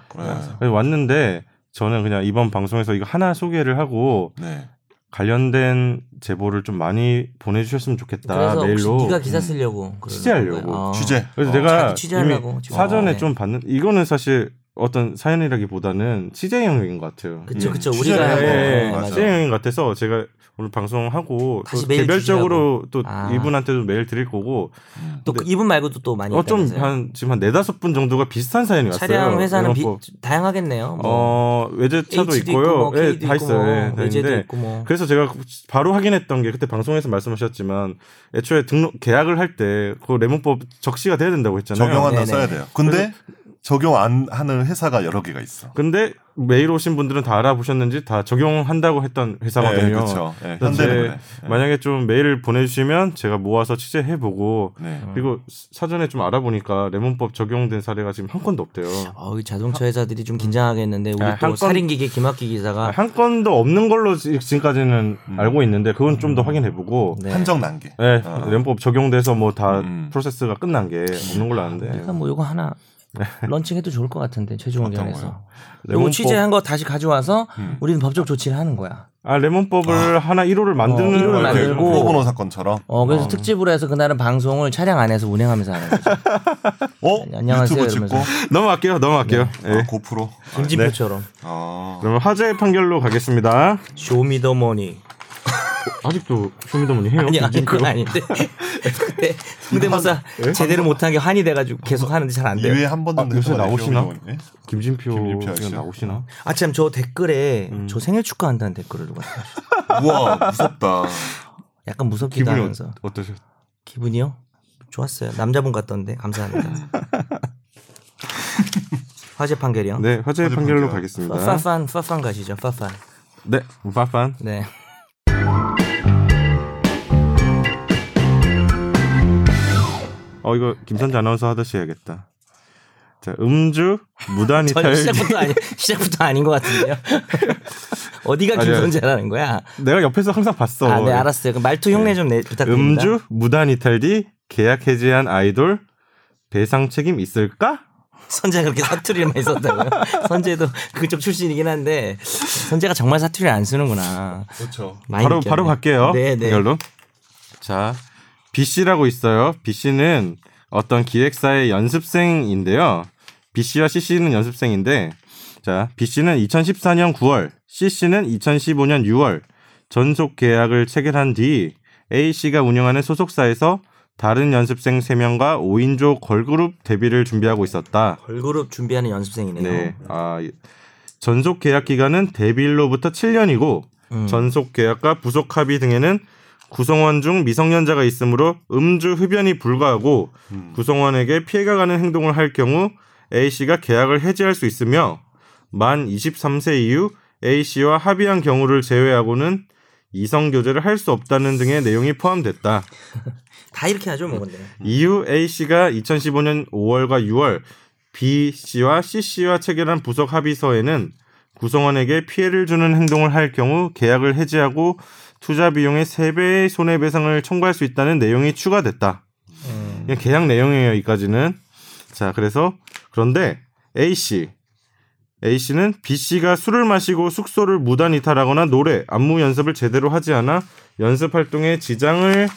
S3: 네.
S1: 왔는데 저는 그냥 이번 방송에서 이거 하나 소개를 하고
S3: 네.
S1: 관련된 제보를 좀 많이 보내주셨으면 좋겠다 메일로
S2: 네가 기사
S3: 음.
S2: 쓰려고 그러는
S1: 취재하려고.
S2: 아.
S3: 취재.
S1: 그래서
S3: 어,
S1: 내가
S2: 자기 취재하려고
S1: 이미. 사전에
S2: 네.
S1: 좀 받는 이거는 사실 어떤 사연이라기보다는 취재 영역인 것 같아요.
S2: 그쵸
S3: 음,
S2: 그쵸
S3: 취재를
S2: 우리가 네,
S3: 돼.
S2: 맞아요.
S3: 맞아.
S1: 취재 영역인 것 같아서 제가 오늘 방송하고
S2: 다시
S1: 또 개별적으로 또
S2: 아.
S1: 이분한테도 메일 드릴 거고
S3: 음.
S2: 또그 이분 말고도 또 많이
S1: 어좀
S2: 있다면서요.
S1: 한 지금 한 네다섯 분 정도가 비슷한 사연이 왔어요.
S2: 차량 회사는 비. 다양하겠네요. 뭐
S1: 어
S2: 외제차도
S1: 있고요.
S2: 있고 뭐
S1: 예,
S2: K도
S1: 다
S2: 있고
S1: 있어요.
S2: 뭐
S1: 예, 다
S2: 외제도
S1: 있는데
S2: 있고 뭐
S1: 그래서 제가 바로 확인했던 게 그때 방송에서 말씀하셨지만 애초에 등록 계약을 할 때 그 레몬법 적시가 돼야 된다고 했잖아요.
S3: 적용한다
S2: 네네.
S3: 써야 돼요. 근데 적용 안 하는 회사가 여러 개가 있어.
S1: 근데 메일 오신 분들은 다 알아보셨는지 다 적용한다고 했던 회사거든요.
S3: 네, 그렇죠. 네, 현대는 그래. 네.
S1: 만약에 좀 메일을 보내주시면 제가 모아서 취재해보고
S3: 네.
S1: 그리고 사전에 좀 알아보니까 레몬법 적용된 사례가 지금 한 건도 없대요.
S2: 어, 이 자동차 회사들이 좀 긴장하겠는데 우리
S1: 아, 또한 건-
S2: 살인기계 김학기 기자가
S1: 한 건도 없는 걸로 지- 지금까지는
S3: 음.
S1: 알고 있는데 그건 좀 더 확인해보고
S2: 네.
S3: 한정 난계.
S1: 네,
S3: 어.
S1: 레몬법 적용돼서 뭐다
S3: 음.
S1: 프로세스가 끝난 게 없는 걸로 아는데
S2: 그러니까 뭐 이거 하나 런칭해도 좋을 것 같은데 최종 의견에서? 이거 취재한 거 다시 가져와서
S3: 음.
S2: 우리는 법적 조치를 하는 거야.
S1: 아 레몬법을 하나 1호를 만드는
S2: 어, 1호를
S1: 거예요.
S2: 만들고
S3: 프로보노 사건처럼.
S2: 어 그래서
S3: 어.
S2: 특집으로 해서 그날은 방송을 차량 안에서 운행하면서 하는 거죠.
S3: 어?
S2: 안녕하세요,
S3: 유튜브 찍고
S2: 이러면서.
S1: 넘어갈게요, 넘어갈게요. 예.
S3: 아, 고프로.
S2: 김진표처럼
S3: 아.
S1: 그러면 화제 판결로 가겠습니다.
S2: 쇼미더머니.
S1: 아직도 쇼미더머니 해요?
S2: 아니 아니? 그건 아닌데 그때 성대모사 제대로 못한 게 한이 돼가지고 계속 하는데 잘 안 돼요.
S3: 2회 한번
S1: 아, 요새 나오시나? 김진표,
S3: 김진표 아저씨.
S1: 나오시나?
S2: 아 참 저 댓글에
S1: 음.
S2: 저 생일 축하한다는 댓글을 누가. [laughs]
S3: 우와 무섭다.
S2: 약간 무섭기도
S1: 기분이
S2: 하면서
S1: 어, 어떠셨?
S2: 기분이요? 좋았어요. 남자분 같던데 감사합니다. [laughs] 화재 판결이요.
S1: 네, 화재
S3: 화재
S1: 판결로
S3: 판결.
S1: 가겠습니다.
S2: 파판 파판 가시죠. 파판.
S1: 네, 파판.
S2: 네.
S1: 어 이거 김선재 아나운서 하듯이 해야겠다. 자, 음주 무단 이탈.
S2: 시작부터 아니 시작부터 아닌 것 같은데요. [laughs] 어디가. 김선재라는 거야?
S1: 내가 옆에서 항상 봤어.
S2: 아, 네 알았어요. 그럼 말투 흉내 좀 내, 부탁드립니다.
S1: 음주 무단 이탈 뒤 계약 해지한 아이돌 배상 책임 있을까?
S2: 선재가 그렇게 사투리를 많이 썼다고요? [laughs] 선재도 그쪽 출신이긴 한데 선재가 정말 사투리를 안 쓰는구나.
S3: 그렇죠.
S1: 바로
S2: 느꼈네.
S1: 바로 갈게요.
S2: 네, 네.
S1: 이걸로. 자, B 씨라고 있어요. B 씨는 어떤 기획사의 연습생인데요. B 씨와 C 씨는 연습생인데, 자, B 씨는 2014년 9월, C 씨는 2015년 6월 전속 계약을 체결한 뒤 A 씨가 운영하는 소속사에서 다른 연습생 3명과 5인조 걸그룹 데뷔를 준비하고 있었다.
S2: 걸그룹 준비하는 연습생이네요.
S1: 네. 아, 이- 전속 계약 기간은 데뷔일로부터 7년이고
S2: 음.
S1: 전속 계약과 부속 합의 등에는 구성원 중 미성년자가 있으므로 음주 흡연이 불가하고
S3: 음.
S1: 구성원에게 피해가 가는 행동을 할 경우 A 씨가 계약을 해지할 수 있으며 만 23세 이후 A 씨와 합의한 경우를 제외하고는 이성 교제를 할 수 없다는 등의 내용이 포함됐다. [laughs]
S2: 다 이렇게 하죠, 뭐 근데.
S1: 이후 A 씨가 2015년 5월과 6월 B 씨와 C 씨와 체결한 부속 합의서에는 구성원에게 피해를 주는 행동을 할 경우 계약을 해지하고 투자 비용의 3배의 손해배상을 청구할 수 있다는 내용이 추가됐다.
S2: 음.
S1: 계약 내용이에요, 여기까지는. 자, 그래서 그런데 A 씨 A 씨는 B 씨가 술을 마시고 숙소를 무단 이탈하거나 노래, 안무 연습을 제대로 하지 않아 연습 활동에 지장을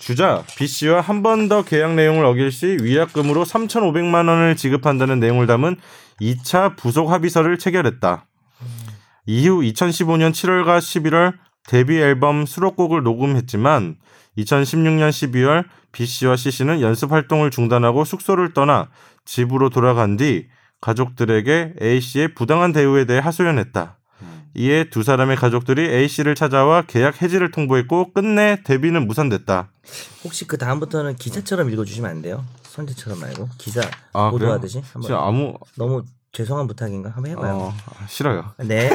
S1: 주자 B 씨와 한 번 더 계약 내용을 어길 시 위약금으로 3,500만 원을 지급한다는 내용을 담은 2차 부속 합의서를 체결했다. 이후 2015년 7월과 11월 데뷔 앨범 수록곡을 녹음했지만 2016년 12월 B 씨와 C 씨는 연습 활동을 중단하고 숙소를 떠나 집으로 돌아간 뒤 가족들에게 A 씨의 부당한 대우에 대해 하소연했다.
S3: 음.
S1: 이에 두 사람의 가족들이 A 씨를 찾아와 계약 해지를 통보했고 끝내 데뷔는 무산됐다.
S2: 혹시 그 다음부터는 기자처럼 읽어주시면 안 돼요? 선재처럼 말고 기자
S1: 아?
S2: 보도하듯이 한번
S1: 아무
S2: 너무 죄송한 부탁인가 한번 해봐요.
S1: 어, 싫어요.
S2: 네.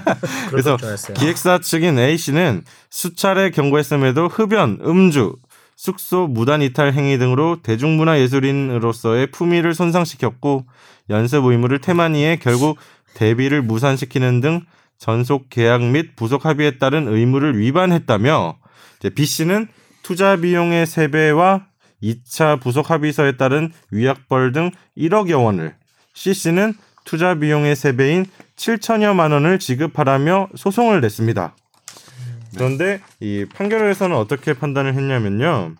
S2: [laughs]
S1: 그래서. 기획사 측인 A 씨는 수차례 경고했음에도 흡연, 음주, 숙소 무단 이탈 행위 등으로 대중문화 예술인으로서의 품위를 손상시켰고 연습 의무를 태만히해 결국 데뷔를 무산시키는 등 전속 계약 및 부속 합의에 따른 의무를 위반했다며 B 씨는 투자 비용의 3배와 2차 부속 합의서에 따른 위약벌 등 1억여 원을 C 씨는 투자 비용의 3배인 7천여만 원을 지급하라며 소송을 냈습니다. 그런데 이 판결에서는 어떻게 판단을 했냐면요.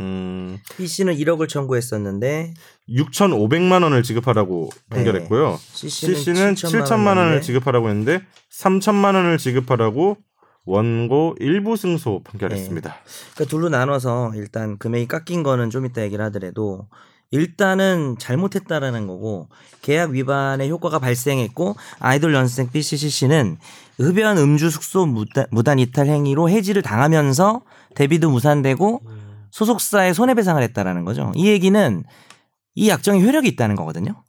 S1: 음,
S2: B 씨는 1억을 청구했었는데
S1: 6,500만 원을 지급하라고
S2: 네.
S1: 판결했고요.
S2: C
S1: C
S2: 씨는
S1: 씨는 7천만 원을
S2: 원인데
S1: 지급하라고 했는데 3천만 원을 지급하라고 원고 일부 승소 판결했습니다.
S2: 그러니까 둘로 나눠서 일단 금액이 깎인 거는 좀 이따 얘기를 하더라도 일단은 잘못했다라는 거고 계약 위반의 효과가 발생했고 아이돌 연습생 BCCC는 흡연 음주 숙소 무단, 무단 이탈 행위로 해지를 당하면서 데뷔도 무산되고 소속사에 손해배상을 했다라는 거죠. 이 얘기는 이 약정에 효력이 있다는 거거든요.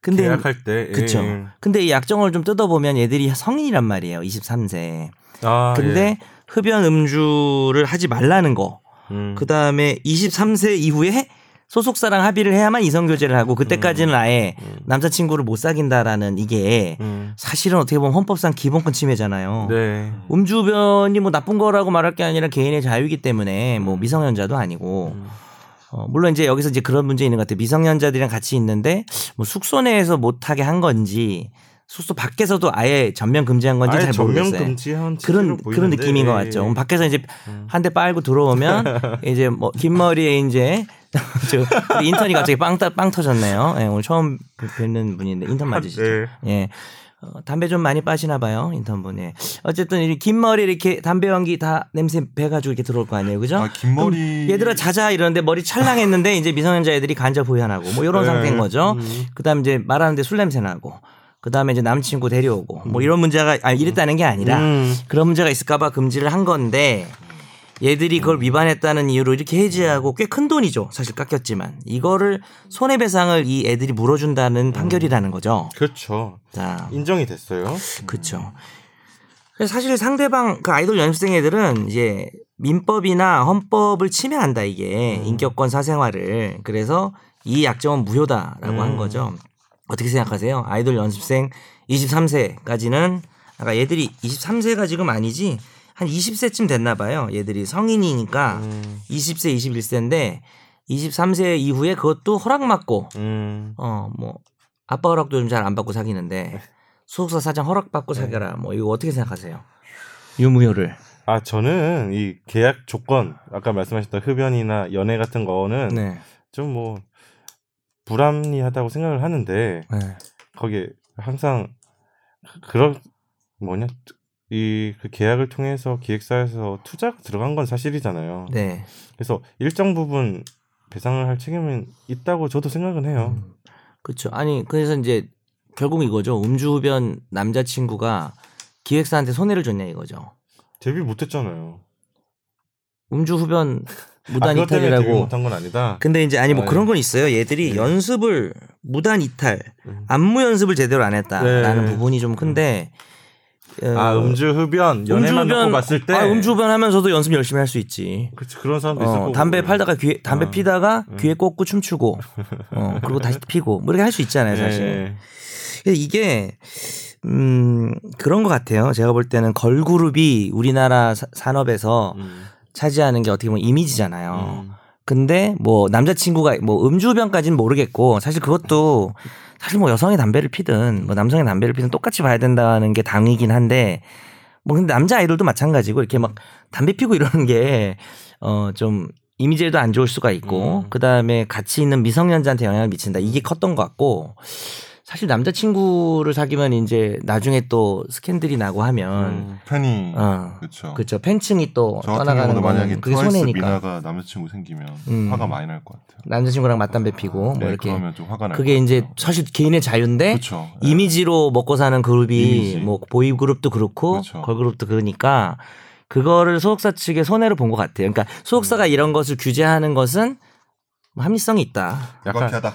S2: 근데
S1: 계약할 때
S2: 그쵸.
S1: 예.
S2: 근데 이 약정을 좀 뜯어보면 얘들이 성인이란 말이에요. 23세.
S1: 아,
S2: 근데 흡연 음주를 하지 말라는 거.
S1: 예. 음.
S2: 그 다음에 23세 이후에 소속사랑 합의를 해야만 이성 교제를 하고 그때까지는 아예
S1: 음.
S2: 남자친구를 못 사귄다라는 이게
S1: 음.
S2: 사실은 어떻게 보면 헌법상 기본권 침해잖아요.
S1: 네.
S2: 음주변이 뭐 나쁜 거라고 말할 게 아니라 개인의 자유이기 때문에 뭐 미성년자도 아니고
S1: 음.
S2: 어, 물론 이제 여기서 이제 그런 문제 있는 것 같아요. 미성년자들이랑 같이 있는데 뭐 숙소 내에서 못하게 한 건지 숙소 밖에서도 아예 전면 금지한 건지 잘 모르겠어요.
S1: 금지한
S2: 그런 그런 느낌인 것
S1: 예,
S2: 같죠.
S1: 예.
S2: 밖에서 이제
S1: 음.
S2: 한대 빨고 들어오면 [laughs] 이제 뭐 긴 머리에 이제 [laughs] 저 인턴이 갑자기 빵, 따- 빵 터졌네요. 예, 오늘 처음 뵙는 분인데 인턴 맞으시죠?
S1: 네.
S2: 예. 어, 담배 좀 많이 빠시나 봐요 인턴분. 예. 어쨌든 이긴 머리 이렇게 담배 연기 다 냄새 배가지고 이렇게 들어올 거 아니에요, 그죠?
S3: 아, 긴 머리
S2: 얘들아 자자 이러는데 머리 찰랑했는데 이제 미성년자 애들이 간접 보현하고 뭐 이런 [laughs]
S1: 네.
S2: 상태인 거죠.
S1: 음.
S2: 그다음 이제 말하는데 술 냄새 나고. 그 다음에 이제 남친구 데려오고 뭐 이런 문제가 아 이랬다는 게 아니라
S1: 음.
S2: 그런 문제가 있을까봐 금지를 한 건데 얘들이 그걸 위반했다는 이유로 이렇게 해지하고 꽤 큰 돈이죠. 사실 깎였지만 이거를 손해배상을 이 애들이 물어준다는 판결이라는 거죠.
S1: 그렇죠.
S2: 자,
S1: 인정이 됐어요.
S2: 그렇죠. 그래서 사실 상대방 그 아이돌 연습생 애들은 이제 민법이나 헌법을 침해한다 이게
S1: 음.
S2: 인격권 사생활을 그래서 이 약정은 무효다라고 한
S1: 음.
S2: 거죠. 어떻게 생각하세요? 아이돌 연습생 23세까지는 아까 얘들이 23세가 지금 아니지 한 20세쯤 됐나 봐요. 얘들이 성인이니까
S1: 음.
S2: 20세, 21세인데 23세 이후에 그것도 허락 받고
S1: 음.
S2: 어뭐 아빠 허락도 좀 잘 안 받고 사귀는데 소속사 사장 허락 받고 사겨라 뭐 이거 어떻게 생각하세요? 유무효를
S1: 아 저는 이 계약 조건 아까 말씀하셨던 흡연이나 연애 같은 거는
S2: 네.
S1: 좀뭐 불합리하다고 생각을 하는데
S2: 네.
S1: 거기에 항상 그- 그런 뭐냐 이 그 계약을 통해서 기획사에서 투자가 들어간 건 사실이잖아요.
S2: 네.
S1: 그래서 일정 부분 배상을 할 책임은 있다고 저도 생각은 해요.
S2: 그렇죠. 아니 그래서 이제 결국 이거죠. 음주흡연 남자친구가 기획사한테 손해를 줬냐 이거죠.
S1: 데뷔 못했잖아요.
S2: 음주흡연
S1: 아,
S2: 무단
S1: 데뷔
S2: 이탈이라고.
S1: 못한 건 아니다.
S2: 근데 이제 아니 뭐
S1: 아,
S2: 그런 건 있어요. 얘들이
S1: 네.
S2: 연습을 무단 이탈,
S1: 음.
S2: 안무 연습을 제대로 안 했다라는
S1: 네.
S2: 부분이 좀 큰데. 어,
S1: 아 음주 흡연 연애만 놓고 봤을 때
S2: 아, 음주 흡연 하면서도 연습 열심히 할 수 있지.
S1: 그치, 그런 사람도 있을
S2: 어,
S1: 거고
S2: 담배 팔다가 귀에 담배
S1: 어.
S2: 피다가
S1: 음.
S2: 귀에 꽂고 춤추고 어, 그리고 다시 피고 뭐 이렇게 할 수 있잖아요 사실
S1: 예.
S2: 근데 이게 음 그런 것 같아요 제가 볼 때는 걸그룹이 우리나라 사- 산업에서
S1: 음.
S2: 차지하는 게 어떻게 보면 이미지잖아요
S1: 음.
S2: 근데 뭐 남자친구가 뭐 음주흡연까지는 모르겠고 사실 그것도 사실 뭐 여성이 담배를 피든 뭐 남성이 담배를 피든 똑같이 봐야 된다는 게 당이긴 한데 뭐 근데 남자 아이돌도 마찬가지고 이렇게 막 담배 피고 이러는 게 어 좀 이미지에도 안 좋을 수가 있고
S1: 음.
S2: 그다음에 같이 있는 미성년자한테 영향을 미친다 이게 컸던 것 같고 사실 남자친구를 사귀면 이제 나중에 또 스캔들이 나고 하면
S1: 음.
S3: 팬이
S2: 어
S3: 그렇죠.
S2: 그렇죠 팬층이 또 떠나가는 거는 그게 손해니까
S3: 미나가 남자친구 생기면
S2: 음.
S3: 화가 많이 날 것 같아요.
S2: 남자친구랑 맞담배 피고 뭐
S3: 네,
S2: 이렇게
S3: 그러면 좀 화가 날
S2: 그게
S3: 것
S2: 이제
S3: 같아요.
S2: 사실 개인의 자유인데
S3: 그렇죠. 예.
S2: 이미지로 먹고 사는 그룹이
S3: 이미지.
S2: 뭐 보이 그룹도 그렇고
S3: 그렇죠.
S2: 걸 그룹도 그러니까 그거를 소속사 측에 손해를 본 것 같아요. 그러니까 소속사가 이런 것을 규제하는 것은 뭐 합리성이 있다.
S1: 약간
S3: 약간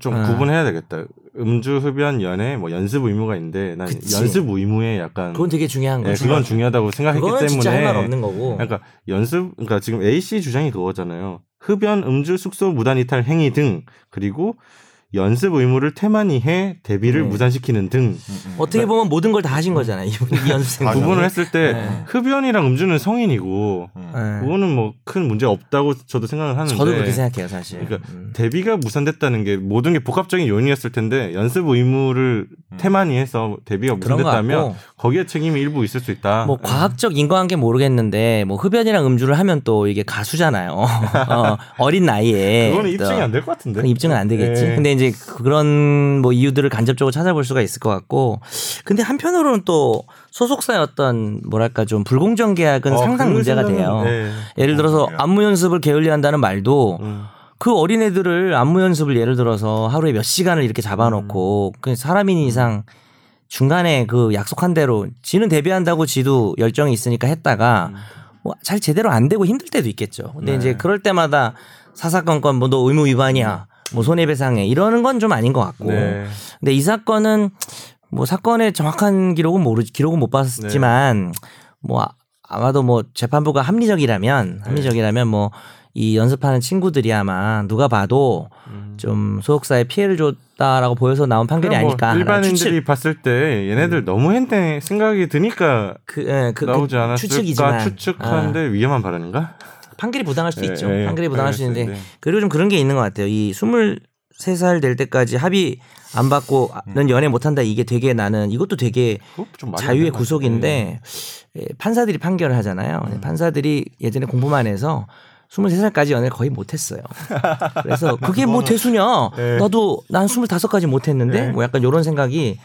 S1: 좀
S2: 어.
S1: 구분해야 되겠다. 음주 흡연 연애 뭐 연습 의무가 있는데 난
S2: 그치.
S1: 연습 의무에 약간
S2: 그건 되게 중요한
S1: 예,
S2: 거죠.
S1: 그건 중요하다고 생각했기
S2: 그거는 진짜 할
S1: 때문에
S2: 말 없는 거고.
S1: 그러니까 연습 그러니까 지금 A 씨 주장이 그거잖아요. 흡연, 음주, 숙소 무단 이탈 행위 등 그리고 연습 의무를 태만히 해 데뷔를
S2: 네.
S1: 무산시키는 등
S3: 음, 음.
S2: 어떻게 보면 모든 걸 다 하신 거잖아요. 이, 이 [laughs] 연습생
S3: 아,
S1: 구분을 했을 때
S2: 네.
S1: 흡연이랑 음주는 성인이고
S3: 음.
S2: 네.
S1: 그거는 뭐 큰 문제 없다고 저도 생각을 하는데
S2: 저도 그렇게 생각해요, 사실.
S1: 그러니까
S2: 음.
S1: 데뷔가 무산됐다는 게 모든 게 복합적인 요인이었을 텐데 연습 의무를
S3: 음.
S1: 해서 데뷔가 무산됐다면 거기에 책임이 일부 있을 수 있다.
S2: 뭐 과학적 인과관계 모르겠는데 뭐 흡연이랑 음주를 하면 또 이게 가수잖아요. [laughs] 어, 어린 나이에
S1: 그거는
S2: 또
S1: 입증이 안 될 것 같은데.
S2: 입증은 안 되겠지.
S1: 예.
S2: 근데 이제 그런 뭐 이유들을 간접적으로 찾아볼 수가 있을 것 같고, 근데 한편으로는 또 소속사의 어떤 뭐랄까 좀 불공정 계약은
S1: 어,
S2: 상당
S1: 그
S2: 문제가 돼요.
S1: 네.
S2: 예를 들어서. 안무 연습을 게을리한다는 말도
S1: 음.
S2: 그 어린애들을 안무 연습을 예를 들어서 하루에 몇 시간을 이렇게 잡아놓고 그 사람인 이상 중간에 그 약속한 대로 지는 데뷔한다고 지도 열정이 있으니까 했다가 뭐 잘 제대로 안 되고 힘들 때도 있겠죠. 근데
S1: 네.
S2: 이제 그럴 때마다 사사건건 뭐 너 의무 위반이야. 뭐 손해배상해 이러는 건 좀 아닌 것 같고.
S1: 네.
S2: 근데 이 사건은 뭐 사건의 정확한 기록은 모르 기록은 못 봤지만 뭐 아- 아마도 뭐 재판부가 합리적이라면 합리적이라면 뭐 이 연습하는 친구들이 아마 누가 봐도 좀 소속사에 피해를 줬다라고 보여서 나온 판결이
S1: 뭐
S2: 아닐까.
S1: 일반인들이 봤을 때 얘네들 너무 했네 생각이 드니까
S2: 그, 예, 그,
S1: 나오지
S2: 그
S1: 않았을까
S2: 추측이지만
S1: 추측하는데 위험한 발언인가?
S2: 판결이 부당할 수
S1: 예,
S2: 있죠.
S1: 예,
S2: 판결이 부당할 수. 있는데
S1: 네.
S2: 그리고 좀 그런 게 있는 것 같아요. 이 23살 될 때까지 합의 안 받고는 연애 못 한다 이게 되게 나는 이것도 되게 자유의 구속인데 예, 판사들이 판결을 하잖아요.
S1: 음.
S2: 판사들이 예전에 공부만 해서 23살까지 연애를 거의 못 했어요. 그래서 그게 뭐 대수냐?
S1: 네.
S2: 나도 난 25까지 못 했는데
S1: 네.
S2: 뭐 약간 이런 생각이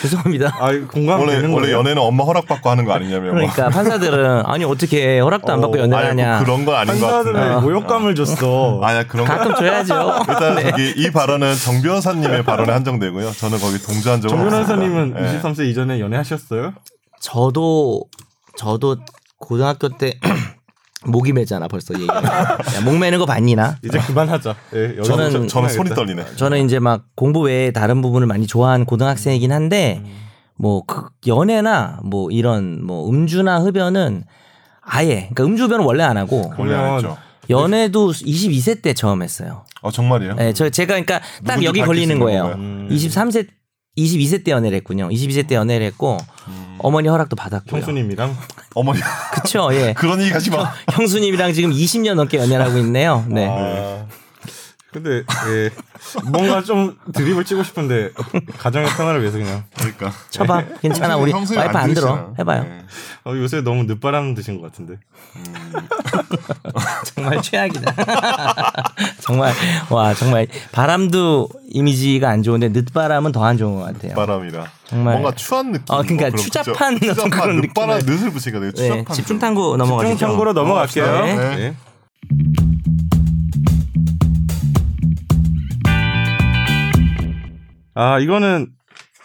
S2: 죄송합니다.
S1: 같아요. 아 공감되는
S3: 원래 원래
S1: 거예요.
S3: 연애는 엄마 허락 받고 하는 거 아니냐면 뭐.
S2: 그러니까 판사들은 [laughs] 아니 어떻게 허락도 안 받고
S3: 어,
S2: 연애를
S3: 아니,
S2: 하냐.
S3: 뭐 그런 거 아닌 것
S1: 판사들은
S3: 같은데.
S1: 모욕감을 줬어. [laughs]
S3: 아니야 그런 거.
S2: 가끔 줘야죠. [laughs]
S3: 일단
S2: 네.
S3: 저기 이 발언은 정 변호사님의 발언에 한정되고요. 저는 거기 동조한 적은
S1: 정. 변호사님은
S3: 예.
S1: 23세 이전에 연애하셨어요?
S2: 저도 저도 고등학교 때 목이 매잖아 벌써 얘기. 야, 목 매는 거 봤니나?
S1: 이제 그만하자. 예,
S2: 저는-
S3: 저, 저는 손이
S1: 끝나야겠다.
S3: 떨리네.
S2: 저는 이제 막 공부 외에 다른 부분을 많이 좋아하는 고등학생이긴 한데 뭐그 연애나 뭐 이런 뭐 음주나 흡연은 아예 그러니까 음주 흡연은 원래 안 하고
S3: 원래 안 했죠.
S2: 연애도 22세 때 처음 했어요.
S3: 어 정말이에요?
S2: 네, 저 제가 그러니까 딱 여기 걸리는 거예요.
S1: 음.
S2: 23세 22세 때 연애를 했군요. 22세 때 연애를 했고
S3: 음.
S2: 어머니 허락도 받았고요.
S1: 형수님이랑 [laughs]
S3: 어머니
S2: 그쵸, 예.
S3: 그런 얘기 하지 마.
S2: 형수님이랑 지금 20년 넘게 연애를 하고 있네요. 네.
S1: 아, 근데 예, 뭔가 좀 드립을 치고 싶은데 가정의 평화를 위해서 그냥
S3: 그러니까.
S2: 쳐봐. 괜찮아. 우리 와이프 안 들어.
S3: 들으시나?
S2: 해봐요.
S3: 네.
S1: 어, 요새 너무 늦바람 드신 것 같은데. [laughs]
S2: 정말 최악이다. [laughs] 정말 와 정말 바람도 이미지가 안 좋은데 늦바람은 더 안 좋은 것 같아요.
S3: 바람이라.
S2: 정말.
S3: 뭔가 추한 느낌.
S2: 어, 그러니까
S3: 그런
S2: 추잡한
S3: 그죠?
S2: 어떤 그런
S3: 늦바람
S2: 느낌을.
S3: 늦을 붙이니까 되게
S2: 네,
S3: 추잡한.
S2: 집중 탐구 넘어가시죠.
S1: 집중 탐구로 넘어갈게요.
S3: 넘어갑시다.
S1: 네. 아 이거는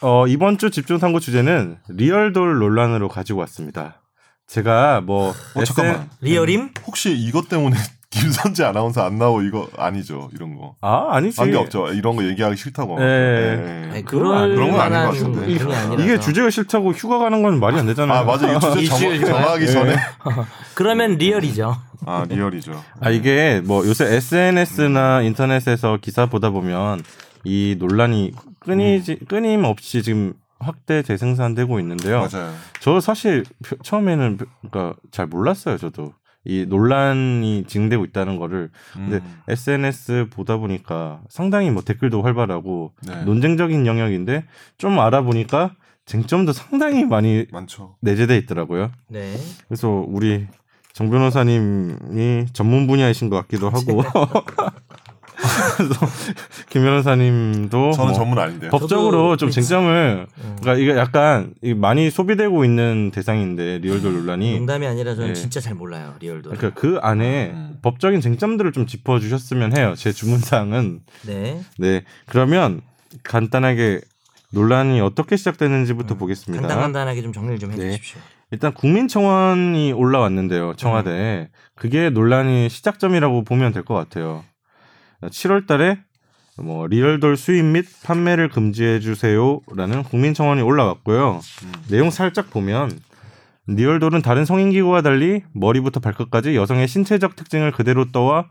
S1: 어, 이번 주 집중 탐구 주제는 리얼돌 논란으로 가지고 왔습니다. 제가 뭐
S3: 어, 잠깐만.
S2: real임?
S3: 혹시 이것 때문에 [laughs] 김선재 아나운서 안 나오고 이거 아니죠? 이런 거.
S1: 아 아니지.
S3: 관계 없죠. 이런 거 얘기하기 싫다고.
S1: 네.
S3: 네.
S1: 그런
S2: 그럴
S3: 건 아닌 것 같은데.
S2: 그런.
S1: 이게 주제가 싫다고 휴가 가는 건 말이 안 되잖아요.
S3: 아 맞아 이거 주제 [laughs] 정하, 정하기
S1: 네.
S3: 전에 [laughs]
S2: 그러면 real이죠.
S3: 아 real이죠.
S1: 아 이게 뭐 요새 SNS나 인터넷에서 기사 보다 보면 이 논란이 끊이지 끊임없이 지금 확대 재생산되고 있는데요.
S3: 맞아요.
S1: 저 사실 표- 처음에는 표- 그러니까 잘 몰랐어요. 저도 이 논란이 진행되고 있다는 거를 근데
S3: 음.
S1: SNS 보다 보니까 상당히 뭐 댓글도 활발하고
S3: 네.
S1: 논쟁적인 영역인데 좀 알아보니까 쟁점도 상당히 많이
S3: 많죠.
S1: 내재돼 있더라고요.
S2: 네.
S1: 그래서 우리 정 변호사님이 전문 분야이신 것 같기도 하고 [laughs] [laughs] 김 변호사님도
S3: 저는
S1: 뭐
S3: 전문 아닌데요.
S1: 법적으로
S2: 저도
S1: 좀
S2: 그-
S1: 쟁점을
S2: 음.
S1: 그러니까 이게 약간 이 많이 소비되고 있는 대상인데 리얼돌 논란이
S2: 농담이 아니라 저는
S1: 네.
S2: 진짜 잘 몰라요 리얼도.
S1: 그러니까 그 안에
S3: 음.
S1: 법적인 쟁점들을 좀 짚어주셨으면 해요. 제 주문사항은
S2: 네.
S1: 네 그러면 간단하게 논란이 어떻게 시작되는지부터 보겠습니다.
S2: 간단간단하게 좀 정리를 좀
S1: 네.
S2: 해주십시오.
S1: 일단 국민청원이 올라왔는데요. 청와대에 그게 논란이 시작점이라고 보면 될 것 같아요. 7월 달에 뭐 리얼돌 수입 및 판매를 금지해 주세요라는 국민 청원이 올라왔고요.
S3: 음.
S1: 내용 살짝 보면 리얼돌은 다른 성인 기구와 달리 머리부터 발끝까지 여성의 신체적 특징을 그대로 떠와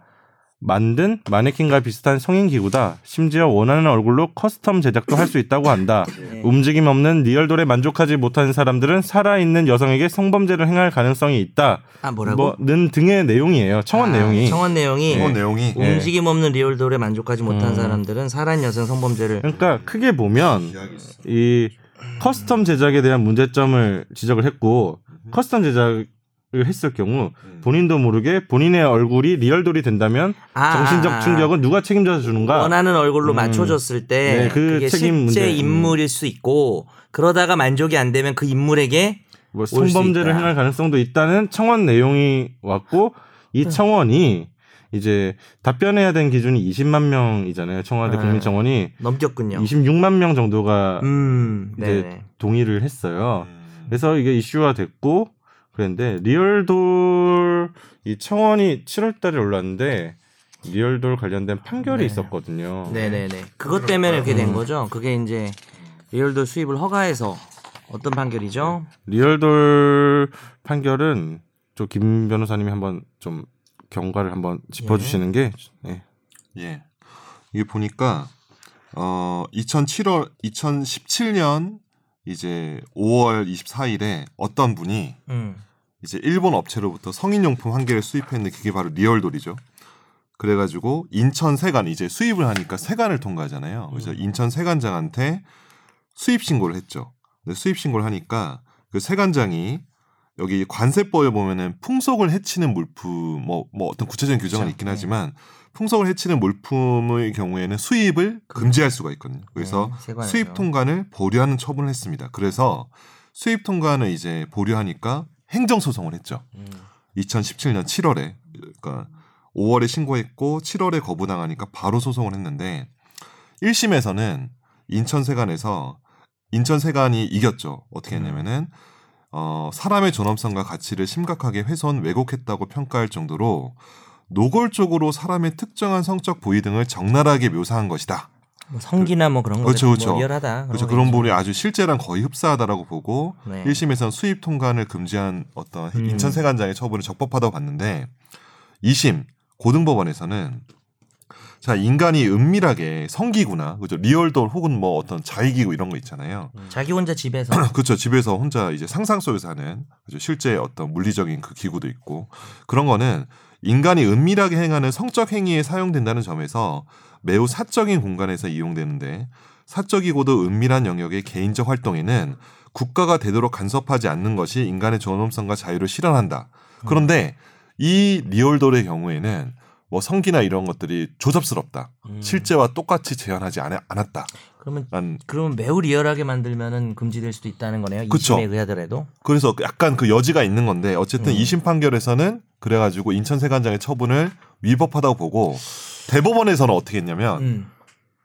S1: 만든 마네킹과 비슷한 성인 기구다. 심지어 원하는 얼굴로 custom 제작도 할 수 있다고 한다.
S2: 네.
S1: 움직임 없는 리얼돌에 만족하지 못하는 사람들은 살아있는 여성에게 성범죄를 행할 가능성이 있다.
S2: 아 뭐라고?
S1: 뭐는 등의 내용이에요. 청원
S2: 아,
S1: 내용이.
S2: 청원 내용이
S3: 이건 내용이
S1: 네.
S2: 움직임 없는 리얼돌에 만족하지 못한
S1: 음.
S2: 사람들은 살아있는 여성 성범죄를
S1: 그러니까 크게 보면 이 custom 제작에 대한 문제점을 지적을 했고 custom 제작을 했을 경우
S3: 음.
S1: 본인도 모르게 본인의 얼굴이 리얼돌이 된다면
S2: 아,
S1: 정신적. 충격은 누가 책임져 주는가?
S2: 원하는 얼굴로
S1: 음.
S2: 맞춰줬을 때
S1: 네, 그
S2: 그게
S1: 책임
S2: 실제
S1: 문제. 음.
S2: 인물일 수 있고 그러다가 만족이 안 되면 그 인물에게 뭐수
S1: 성범죄를. 행할 가능성도 있다는 청원 내용이 왔고 이
S2: 네.
S1: 청원이 이제 답변해야 된 기준이 20만 명이잖아요. 청와대
S2: 네.
S1: 국민청원이
S2: 넘겼군요.
S1: 26만 명 정도가
S2: 음,
S1: 이제. 동의를 했어요.
S3: 음.
S1: 그래서 이게 이슈화 됐고 그랬는데 리얼돌 이 청원이 7월 달에 올랐는데 리얼돌 관련된 판결이
S2: 네.
S1: 있었거든요.
S2: 네네네. 그것 때문에 이렇게 된
S1: 음.
S2: 거죠. 그게 이제 리얼돌 수입을 허가해서 어떤 판결이죠?
S1: 리얼돌 판결은 저 김 변호사님이 한번 좀 경과를 한번 짚어주시는 게 네.
S3: 예. 이게 보니까 어 2007월 2017년 이제 5월 24일에 어떤 분이
S2: 음.
S3: 이제 일본 업체로부터 성인용품 한 개를 수입했는데 그게 바로 리얼돌이죠. 그래가지고 인천 세관 이제 수입을 하니까 세관을 통과하잖아요. 그래서 인천 세관장한테 수입 신고를 했죠. 수입 신고를 하니까 그 세관장이 여기 관세법에 보면은 풍속을 해치는 물품 뭐 뭐 어떤 구체적인 규정은
S2: 그렇죠.
S3: 있긴
S2: 네.
S3: 하지만 풍속을 해치는 물품의 경우에는 수입을 금지할 수가 있거든요. 그래서
S2: 네, 세관에서.
S3: 수입 통관을 보류하는 처분을 했습니다. 그래서 수입 통관을 이제 보류하니까 행정 소송을 했죠.
S2: 음.
S3: 2017년 7월에 그러니까 5월에 신고했고 7월에 거부당하니까 바로 소송을 했는데 1심에서는 인천세관에서 인천세관이 이겼죠. 어떻게 했냐면은 어, 사람의 존엄성과 가치를 심각하게 훼손 왜곡했다고 평가할 정도로 노골적으로 사람의 특정한 성적 부위 등을 적나라하게 묘사한 것이다.
S2: 뭐 성기나 뭐 그런 거
S3: 그렇죠, 그렇죠.
S2: 뭐 리얼하다.
S3: 그렇죠.
S2: 거
S3: 그런. 부분이 아주 실제랑 거의 흡사하다라고 보고
S2: 네.
S3: 1심에서는 수입 통관을 금지한 어떤
S2: 음.
S3: 인천 세관장의 처분을 적법하다고 봤는데 2심 고등법원에서는 자 인간이 은밀하게 성기구나 그죠 리얼돌 혹은 뭐 어떤 자위기구 이런 거 있잖아요.
S2: 자기 혼자 집에서 [clears throat]
S3: 그렇죠. 집에서 혼자 이제 상상 속에서 하는 그죠? 실제 어떤 물리적인 그 기구도 있고 그런 거는 인간이 은밀하게 행하는 성적 행위에 사용된다는 점에서 매우 사적인 공간에서 이용되는데 사적이고도 은밀한 영역의 개인적 활동에는 국가가 되도록 간섭하지 않는 것이 인간의 존엄성과 자유를 실현한다. 그런데 이 리얼돌의 경우에는 뭐 성기나 이런 것들이 조잡스럽다.
S2: 음.
S3: 실제와 똑같이 제한하지 않- 않았다.
S2: 그러면
S3: 난
S2: 그러면 매우 리얼하게 만들면은 금지될 수도 있다는 거네요.
S3: 그쵸.
S2: 2심에 의하더라도.
S3: 그래서 약간 그 여지가 있는 건데 어쨌든
S2: 음.
S3: 이 2심 판결에서는 그래가지고 인천 세관장의 처분을 위법하다고 보고 대법원에서는 어떻게 했냐면
S2: 음.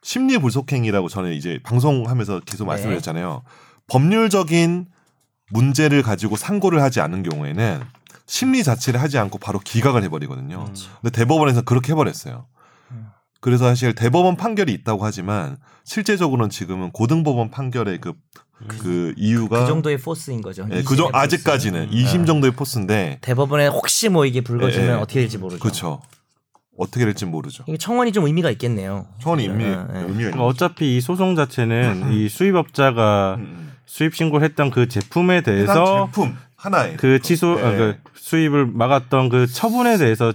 S3: 심리 불속행이라고 저는 이제 방송하면서 계속
S2: 네.
S3: 말씀드렸잖아요. 법률적인 문제를 가지고 상고를 하지 않은 경우에는 심리 자체를 하지 않고 바로 기각을 해버리거든요.
S1: 음.
S3: 근데 대법원에서 그렇게 해버렸어요.
S2: 음.
S3: 그래서 사실 대법원 판결이 있다고 하지만 실제적으로는 지금은 고등법원 판결의 그, 그 이유가
S2: 그 정도의 force인 거죠.
S3: 예,
S2: 이심의
S3: 그 정,
S2: force.
S3: 아직까지는
S2: 음.
S3: 2심 정도의 force인데
S2: 대법원에 혹시 뭐 이게 불거지면
S3: 예, 예.
S2: 어떻게 될지 모르죠.
S3: 그렇죠. 어떻게 될지 모르죠.
S2: 이게 청원이 좀 의미가 있겠네요.
S3: 청원이 의미,
S2: 예, 예.
S3: 의미가
S1: 그러니까 어차피 이 소송 자체는 이 수입업자가
S3: 음.
S1: 수입 신고를 했던 그 제품에 대해서
S3: 제품 하나에
S1: 그 취소
S3: 네.
S1: 아, 그 수입을 막았던 그 처분에 대해서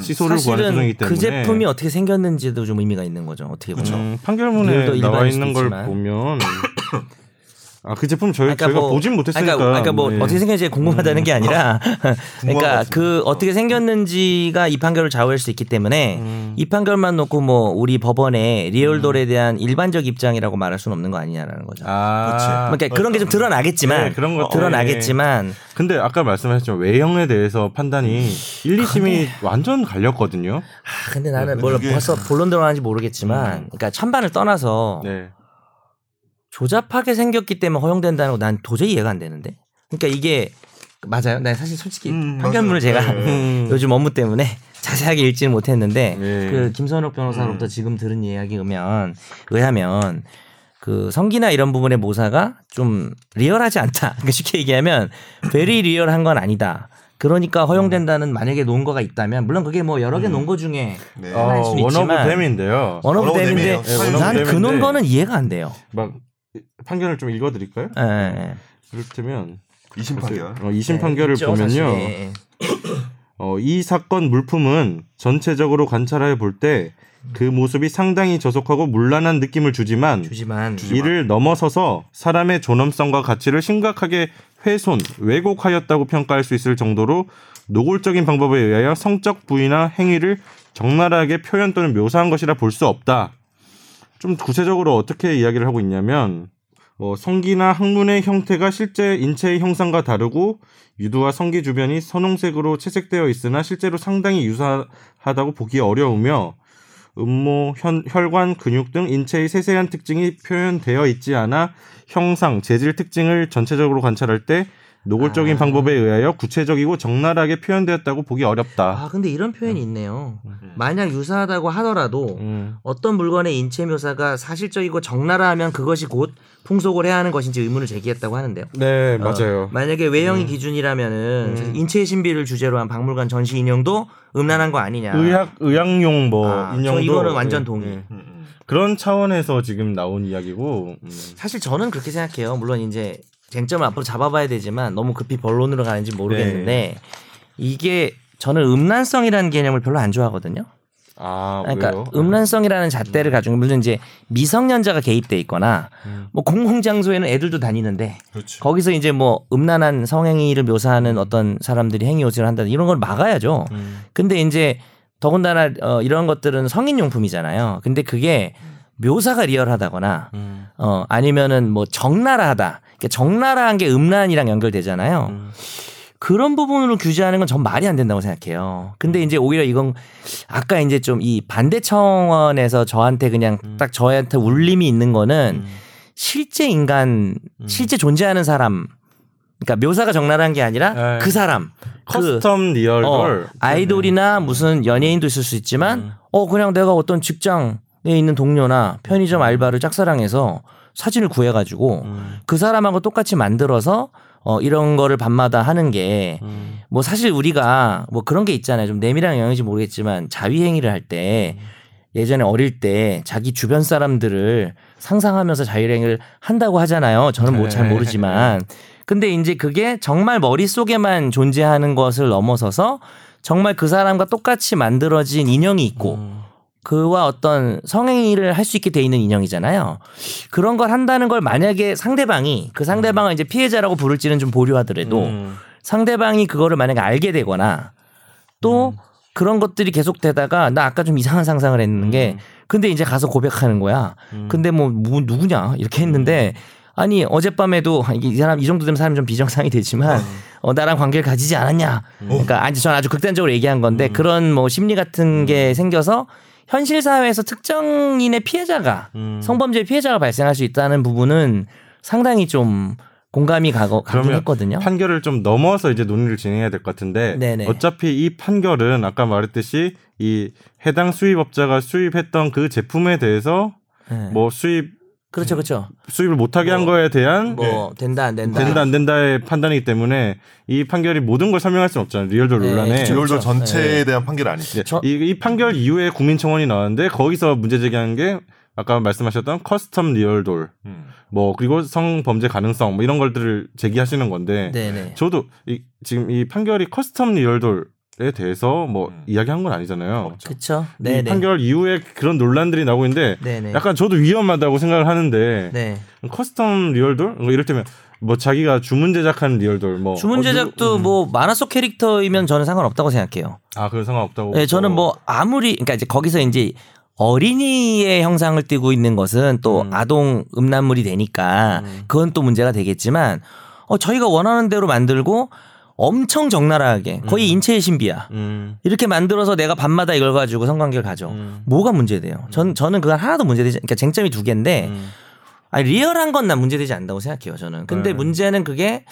S1: 취소를 구하는 소송이기
S2: 사실은
S1: 때문에
S2: 그 제품이 어떻게 생겼는지도 좀 의미가 있는 거죠. 어떻게 보면.
S1: 음, 판결문에 나와 있는 걸
S2: 있지만.
S1: 보면 [coughs] 아 그 제품 저희
S2: 그러니까
S1: 저희가
S2: 뭐-
S1: 보진 못했으니까
S2: 그러니까, 그러니까 뭐
S1: 네.
S2: 어떻게 생겼는지 궁금하다는 게 아니라 [laughs] 그러니까
S3: 같습니다.
S2: 그 어떻게 생겼는지가 이 판결을 좌우할 수 있기 때문에
S1: 음.
S2: 이 판결만 놓고 뭐 우리 법원의 리얼돌에 대한 일반적 입장이라고 말할 수는 없는 거 아니냐라는 거죠.
S1: 아
S2: 그러니까 그런 게 좀 드러나겠지만
S1: 네, 그런 거
S2: 드러나겠지만
S1: 근데 아까 말씀하셨지만 외형에 대해서 판단이 1, 2심이 완전 갈렸거든요.
S2: 아, 근데 나는 뭘 벌써 본론 들어가는지 모르겠지만 그러니까 찬반을 떠나서
S1: 네.
S2: 조잡하게 생겼기 때문에 허용된다는 거 난 도저히 이해가 안 되는데. 그러니까 이게 맞아요. 나 사실 솔직히
S3: 음,
S2: 판결문을
S3: 맞아요.
S2: 제가
S3: 네.
S1: 음. [laughs]
S2: 요즘 업무 때문에 자세하게 읽지는 못했는데
S1: 네.
S2: 그 김선욱 변호사로부터
S3: 음.
S2: 지금 들은 이야기 의면 의하면 그 성기나 이런 부분의 모사가 좀 리얼하지 않다. [laughs] 그러니까 쉽게 얘기하면 very real한 건 아니다. 그러니까 허용된다는 만약에 논거가 있다면 물론 그게 뭐 여러 개
S3: 음.
S2: 논거 중에
S3: 네.
S2: 하나일
S1: 어,
S2: 수는
S1: one of
S2: 있지만
S1: them인데요.
S2: 원오브
S3: 원오브
S2: 댐인데
S3: 원오브
S2: 난그
S1: 댐인데.
S2: 논거는 이해가 안 돼요.
S1: 막 판결을 좀 읽어드릴까요?
S2: 예, 예.
S1: 그렇다면
S3: 2심 판결.
S1: 어, 2심
S2: 네,
S1: 판결을
S2: 있죠,
S1: 보면요. 어, 이 사건 물품은 전체적으로 관찰해 볼때 그 모습이 상당히 저속하고 문란한 느낌을 주지만
S2: 주지만
S1: 이를 넘어서서 사람의 존엄성과 가치를 심각하게 훼손, 왜곡하였다고 평가할 수 있을 정도로 노골적인 방법에 의하여 성적 부위나 행위를 적나라하게 표현 또는 묘사한 것이라 볼 수 없다. 좀 구체적으로 어떻게 이야기를 하고 있냐면 어, 성기나 항문의 형태가 실제 인체의 형상과 다르고 유두와 성기 주변이 선홍색으로 채색되어 있으나 실제로 상당히 유사하다고 보기 어려우며 음모, 현, 혈관, 근육 등 인체의 세세한 특징이 표현되어 있지 않아 형상, 재질 특징을 전체적으로 관찰할 때 노골적인
S2: 아.
S1: 방법에 의하여 구체적이고 적나라하게 표현되었다고 보기 어렵다.
S2: 아 근데 이런 표현이 있네요.
S3: 음.
S2: 만약 유사하다고 하더라도
S1: 음.
S2: 어떤 물건의 인체 묘사가 사실적이고 적나라하면 그것이 곧 풍속을 해야 하는 것인지 의문을 제기했다고 하는데요.
S1: 네,
S2: 어,
S1: 맞아요.
S2: 만약에 외형이 기준이라면은
S1: 음.
S2: 인체의 신비를 주제로 한 박물관 전시 인형도 음란한 거 아니냐.
S1: 의학 의학용 뭐
S2: 아,
S1: 인형도
S2: 저 이거는 완전
S1: 예,
S2: 동의.
S1: 예.
S3: 음, 음.
S1: 그런 차원에서 지금 나온 이야기고 음.
S2: 사실 저는 그렇게 생각해요. 물론 이제 쟁점을 앞으로 잡아봐야 되지만 너무 급히 본론으로 가는지 모르겠는데
S1: 네.
S2: 이게 저는 음란성이라는 개념을 별로 안 좋아하거든요.
S1: 아
S2: 그러니까
S1: 왜요?
S2: 음란성이라는 잣대를 가지고 물론 이제 미성년자가 개입돼 있거나
S1: 음.
S2: 뭐 공공 장소에는 애들도 다니는데
S3: 그렇지.
S2: 거기서 이제 뭐 음란한 성행위를 묘사하는 어떤 사람들이 행위 요지를 한다 이런 걸 막아야죠.
S1: 음.
S2: 근데 이제 더군다나 어, 이런 것들은 성인 용품이잖아요. 근데 그게 묘사가 리얼하다거나
S1: 음.
S2: 어 아니면은 뭐 적나라하다. 적나라한 게 음란이랑 연결되잖아요.
S1: 음.
S2: 그런 부분으로 규제하는 건 전 말이 안 된다고 생각해요. 근데 이제 오히려 이건 아까 이제 좀 이 반대 청원에서 저한테 그냥 딱 저한테 울림이 있는 거는
S1: 음.
S2: 실제 인간, 실제 존재하는 사람, 그러니까 묘사가 적나라한 게 아니라
S1: 네.
S2: 그 사람, 그
S1: custom real
S2: 어,
S1: doll
S2: 아이돌이나 무슨 연예인도 있을 수 있지만
S1: 음.
S2: 어 그냥 내가 어떤 직장에 있는 동료나 편의점 알바를 짝사랑해서 사진을 구해가지고
S1: 음.
S2: 그 사람하고 똑같이 만들어서 어 이런 거를 밤마다 하는 게뭐
S1: 음.
S2: 사실 우리가 뭐 그런 게 있잖아요 좀 내밀한 영역인지 모르겠지만 자위 행위를 할때 예전에 어릴 때 자기 주변 사람들을 상상하면서 자위행위를 한다고 하잖아요 저는 뭐잘
S1: 네.
S2: 모르지만 [laughs] 근데 이제 그게 정말 머릿속에만 존재하는 것을 넘어서서 정말 그 사람과 똑같이 만들어진 인형이 있고
S1: 음.
S2: 그와 어떤 성행위를 할 수 있게 돼 있는 인형이잖아요. 그런 걸 한다는 걸 만약에 상대방이 그 상대방을 이제 피해자라고 부를지는 좀 보류하더라도
S1: 음.
S2: 상대방이 그거를 만약에 알게 되거나 또 그런 것들이 계속 되다가 나 아까 좀 이상한 상상을 했는 게 근데 이제 가서 고백하는 거야.
S1: 음.
S2: 근데 뭐, 뭐 누구냐 이렇게 했는데 아니 어젯밤에도 이게 이 사람 이 정도 되면 사람 좀 비정상이 되지만 어, 나랑 관계를 가지지 않았냐. 그러니까 아니 저는 아주 극단적으로 얘기한 건데 그런 뭐 심리 같은 게 생겨서 현실 사회에서 특정인의 피해자가
S1: 음.
S2: 성범죄 피해자가 발생할 수 있다는 부분은 상당히 좀 공감이 가고 가긴 했거든요.
S1: 판결을 좀 넘어서 이제 논의를 진행해야 될 것 같은데
S2: 네네.
S1: 어차피 이 판결은 아까 말했듯이 이 해당 수입업자가 수입했던 그 제품에 대해서
S2: 네.
S1: 뭐 수입
S2: 그렇죠, 그렇죠.
S1: 수입을 못하게 한 거에 대한
S2: 뭐 된다 안 된다.
S1: 네. 된다 안 된다의 판단이기 때문에 이 판결이 모든 걸 설명할 수는 없잖아요 real doll
S2: 네,
S1: 논란에
S2: 그쵸.
S3: real doll
S2: 그렇죠.
S3: 전체에 대한 판결 아니지.
S1: 네.
S2: 저-
S1: 이, 이 판결 이후에 국민청원이 나왔는데 거기서 문제 제기한 게 아까 말씀하셨던 custom real doll
S3: 음.
S1: 뭐 그리고 성범죄 가능성 뭐 이런 것들을 제기하시는 건데
S2: 네네.
S1: 저도 이, 지금 이 판결이 custom real doll 에 대해서 뭐
S3: 음.
S1: 이야기한 건 아니잖아요.
S2: 그렇죠.
S1: 이
S2: 네네.
S1: 판결 이후에 그런 논란들이 나오고 있는데
S2: 네네.
S1: 약간 저도 위험하다고 생각을 하는데
S2: 네.
S1: custom real doll 뭐 이를테면 뭐 자기가 주문 제작한 real doll 뭐
S2: 주문
S1: 어,
S2: 제작도
S1: 누구- 음.
S2: 뭐 만화 속 캐릭터이면 저는 상관없다고 생각해요.
S1: 아 그런 상관없다고.
S2: 네, 저는 뭐 아무리 그러니까 이제 거기서 이제 어린이의 형상을 띠고 있는 것은 또
S1: 음.
S2: 아동 음란물이 되니까
S1: 음.
S2: 그건 또 문제가 되겠지만 어 저희가 원하는 대로 만들고 엄청 적나라하게 거의 인체의 신비야.
S1: 음.
S2: 이렇게 만들어서 내가 밤마다 이걸 가지고 성관계를 가져.
S1: 음.
S2: 뭐가 문제돼요? 전 저는 그건 하나도 문제되지. 그러니까 쟁점이 두 개인데
S1: 음.
S2: 아니 리얼한 건 난 문제되지 않다고 생각해요. 저는. 근데
S1: 네.
S2: 문제는 그게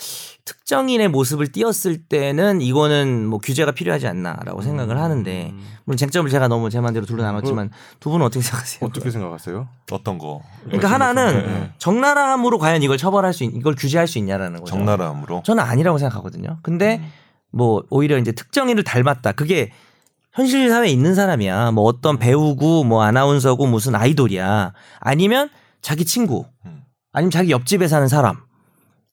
S2: 특정인의 모습을 띄었을 때는 이거는 뭐 규제가 필요하지 않나라고 생각을 하는데 물론 쟁점을 제가 너무 제 마음대로 둘러 나눴지만 두 분은 어떻게 생각하세요?
S1: 어떻게 생각하세요?
S3: 어떤 거?
S2: 그러니까 하나는
S1: 네.
S2: 적나라함으로 과연 이걸 처벌할 수 있, 이걸 규제할 수 있냐라는 거죠.
S3: 적나라함으로.
S2: 저는 아니라고 생각하거든요. 근데
S3: 음.
S2: 뭐 오히려 이제 특정인을 닮았다. 그게 현실 사회에 있는 사람이야. 뭐 어떤 배우고 뭐 아나운서고 무슨 아이돌이야. 아니면 자기 친구.
S3: 음.
S2: 아니면 자기 옆집에 사는 사람.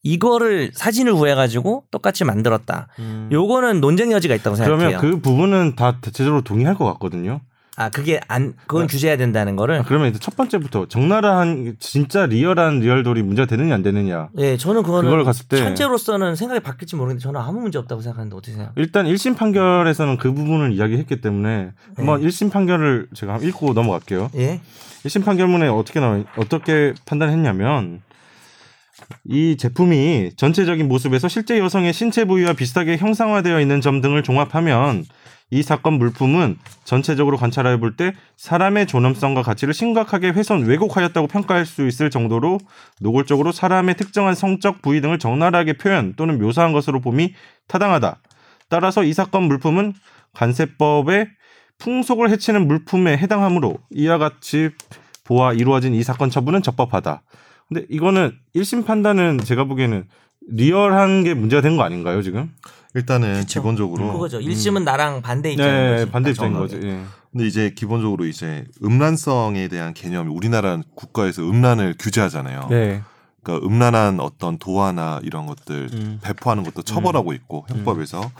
S2: 이거를 사진을 구해가지고 똑같이 만들었다. 요거는 논쟁 여지가 있다고 생각해요.
S1: 그러면 그 부분은 다 대체적으로 동의할 것 같거든요.
S2: 아 그게 안 그건 규제해야 된다는 거를.
S1: 아, 그러면 이제 첫 번째부터 적나라한 진짜 리얼한 리얼돌이 문제가 되느냐 안 되느냐.
S2: 예, 저는 그거는
S1: 그걸 갔을 때
S2: 현재로서는 생각이 바뀔지 모르겠는데 저는 아무 문제 없다고 생각하는데 어떻게 생각?
S1: 일단 1심 판결에서는 그 부분을 이야기했기 때문에 한번 1심 판결을 제가 읽고 넘어갈게요.
S2: 예.
S1: 1심 판결문에 어떻게 나와 어떻게 판단했냐면 이 제품이 전체적인 모습에서 실제 여성의 신체 부위와 비슷하게 형상화되어 있는 점 등을 종합하면 이 사건 물품은 전체적으로 관찰해 볼 때 사람의 존엄성과 가치를 심각하게 훼손 왜곡하였다고 평가할 수 있을 정도로 노골적으로 사람의 특정한 성적 부위 등을 적나라하게 표현 또는 묘사한 것으로 봄이 타당하다. 따라서 이 사건 물품은 관세법의 풍속을 해치는 물품에 해당하므로 이와 같이 보아 이루어진 이 사건 처분은 적법하다. 근데 이거는 1심 판단은 제가 보기에는 리얼한 게 문제가 된 거 아닌가요, 지금?
S3: 일단은
S2: 그쵸.
S3: 기본적으로
S2: 그거죠. 1심은 나랑 반대 입장인
S1: 네,
S2: 거지.
S1: 반대
S2: 딱
S1: 입장인. 거지. 예.
S3: 근데 이제 기본적으로 이제 음란성에 대한 개념이 우리나라 국가에서 음란을 규제하잖아요.
S1: 네.
S3: 그러니까 음란한 어떤 도화나 이런 것들
S1: 음.
S3: 배포하는 것도 처벌하고 있고 형법에서.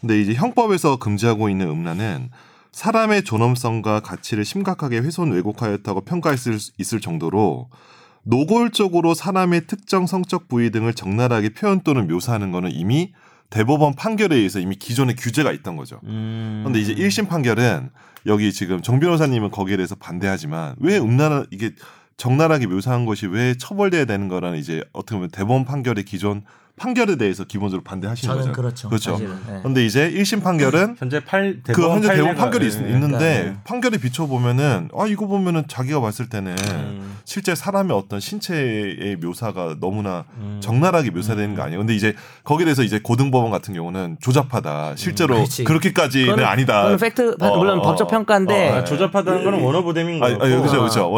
S3: 근데 이제 형법에서 금지하고 있는 음란은 사람의 존엄성과 가치를 심각하게 훼손 왜곡하였다고 평가할 수 있을 정도로 노골적으로 사람의 특정 성적 부위 등을 적나라하게 표현 또는 묘사하는 거는 이미 대법원 판결에 의해서 이미 기존에 규제가 있던 거죠.
S1: 음.
S3: 근데 이제 1심 판결은 여기 지금 정 변호사님은 거기에 대해서 반대하지만 왜 음란한 이게 적나라하게 묘사한 것이 왜 처벌돼야 되는 거라는 이제 어떻게 보면 대법원 판결의 기존 판결에 대해서 기본적으로 반대하시는
S2: 저는
S3: 거죠.
S2: 그렇죠.
S3: 그렇죠.
S2: 네.
S3: 근데 이제 1심 판결은
S1: 현재
S3: 팔그
S1: 대법원
S3: 현재 대법원
S1: 판례가-
S3: 판결이 있,
S1: 예.
S3: 있는데
S1: 네.
S3: 판결에 비춰 보면은 아 이거 보면은 자기가 봤을 때는
S1: 음.
S3: 실제 사람의 어떤 신체의 묘사가 너무나
S1: 음.
S3: 적나라하게 묘사되는 거 아니에요. 근데 이제 거기에 대해서 이제 고등법원 같은 경우는 조잡하다. 실제로
S2: 그렇지.
S3: 그렇게까지는
S2: 그거는-
S3: 아니다.
S2: 그거는 팩트
S3: 어,
S2: 물론
S3: 어,
S2: 법적
S3: 어.
S2: 평가인데
S3: 어,
S1: 아, 조잡하다는 거는 거고.
S3: 아, 그렇죠, 그렇죠.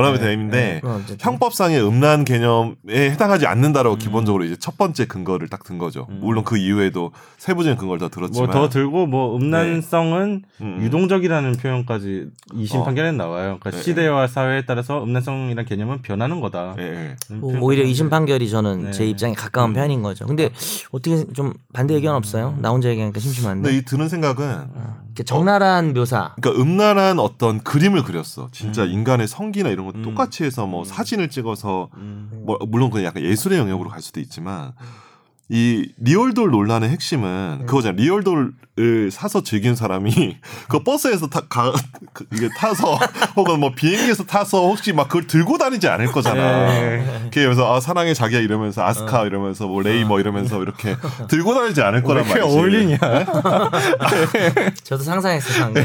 S1: 네.
S2: 그건 어쨌든.
S3: 형법상의 음란 개념에 해당하지 않는다라고 기본적으로 이제 첫 번째 근거를 딱 든 거죠.
S1: 음.
S3: 물론 그 이후에도 세부적인 근거를 더 들었지만
S1: 뭐 더 들고 뭐 음란성은
S3: 음, 음.
S1: 유동적이라는 표현까지 이심
S3: 어.
S1: 판결에 나와요. 그러니까
S3: 네.
S1: 시대와 사회에 따라서 음란성이라는 개념은 변하는 거다.
S3: 예, 예.
S1: 음,
S2: 뭐 오히려
S1: 표현까지.
S2: 2심 판결이 저는
S1: 네.
S2: 제 입장에 가까운
S3: 음.
S2: 편인 거죠. 근데 어떻게 좀 반대 의견 없어요? 나 혼자 얘기하니까 심심한데.
S3: 근데 이 드는 생각은
S2: 이렇게 적나라한 묘사.
S3: 그러니까 음란한 어떤 그림을 그렸어. 진짜
S1: 음.
S3: 인간의 성기나 이런 거
S1: 음.
S3: 똑같이 해서 뭐
S1: 음.
S3: 사진을 찍어서
S1: 음.
S3: 뭐 물론 그냥 약간 예술의 영역으로 갈 수도 있지만 이 real doll 논란의 핵심은 그거잖아. real doll을 사서 즐긴 사람이 [laughs] 그 버스에서 타, 가, 그 이게 타서 [laughs] 혹은 뭐 비행기에서 타서 혹시 막 그걸 들고 다니지 않을 거잖아.
S1: 네.
S3: 그래서 아 사랑해 자기야 이러면서 아스카 이러면서 뭐 레이 뭐 이러면서 이렇게 들고 다니지 않을 거란 말이지.
S1: 어울리냐? [laughs]
S2: 저도 상상했어요. 방금.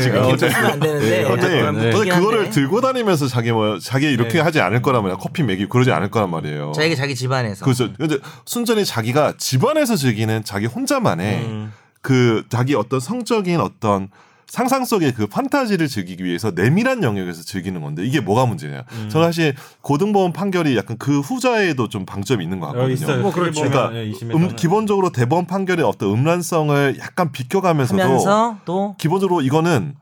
S3: 지금?
S1: 네,
S2: 안 되는데.
S3: 네, 어제
S2: 그런
S1: 네.
S3: 어제
S2: 웃기긴
S3: 그거를. 들고 다니면서 자기 뭐 자기 이렇게
S1: 네.
S3: 하지 않을 거란 말이야. 커피 먹이 그러지 않을 거란 말이에요.
S2: 자기가 자기 집안에서.
S3: 그렇죠. 근데 순전히 자기가 집안에서 즐기는 자기 혼자만의
S1: 음.
S3: 그 자기 어떤 성적인 어떤 상상 속의 그 판타지를 즐기기 위해서 내밀한 영역에서 즐기는 건데 이게 뭐가 문제냐.
S1: 음.
S3: 저는 사실 고등법원 판결이 약간 그 후자에도 좀 방점이 있는 것
S1: 어,
S3: 같거든요.
S1: 있어요.
S2: 뭐 그렇죠.
S3: 그러니까
S1: 예.
S3: 음, 기본적으로 대법원 판결의 어떤 음란성을 약간 비껴가면서도 기본적으로 이거는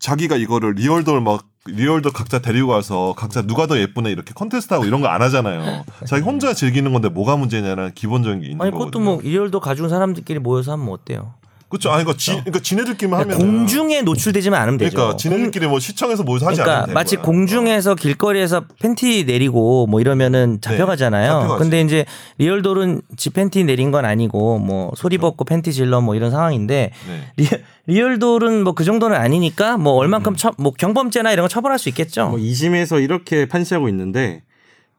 S3: 자기가 이거를 real doll 막 real doll 각자 데리고 가서 각자 누가 더 예쁘네 이렇게 컨테스트하고 이런 거 안 하잖아요. 자기 혼자 즐기는 건데 뭐가 문제냐는 기본적인 게 있는
S2: 아니
S3: 거거든요.
S2: 그것도 뭐 real doll 가진 사람들끼리 모여서 하면 뭐 어때요?
S3: 그렇죠. 아니 그러니까, 지, 그러니까 지네들끼리만 하면
S2: 공중에 노출되지만 않으면 되죠.
S3: 그러니까 지네들끼리 뭐 시청에서 모여서 하지
S2: 그러니까
S3: 않으면
S2: 마치
S3: 거야.
S2: 공중에서 길거리에서 팬티 내리고 뭐 이러면은 잡혀가잖아요.
S3: 네, 잡혀가지.
S2: 근데 이제 real doll은 지 팬티 내린 건 아니고 뭐 소리 벗고 팬티 질러 뭐 이런 상황인데
S3: 어. 네.
S2: 리, 리얼돌은 뭐 그 정도는 아니니까 뭐 얼만큼 처, 뭐 경범죄나 이런 거 처벌할 수 있겠죠.
S1: 뭐 2심에서 이렇게 판시하고 있는데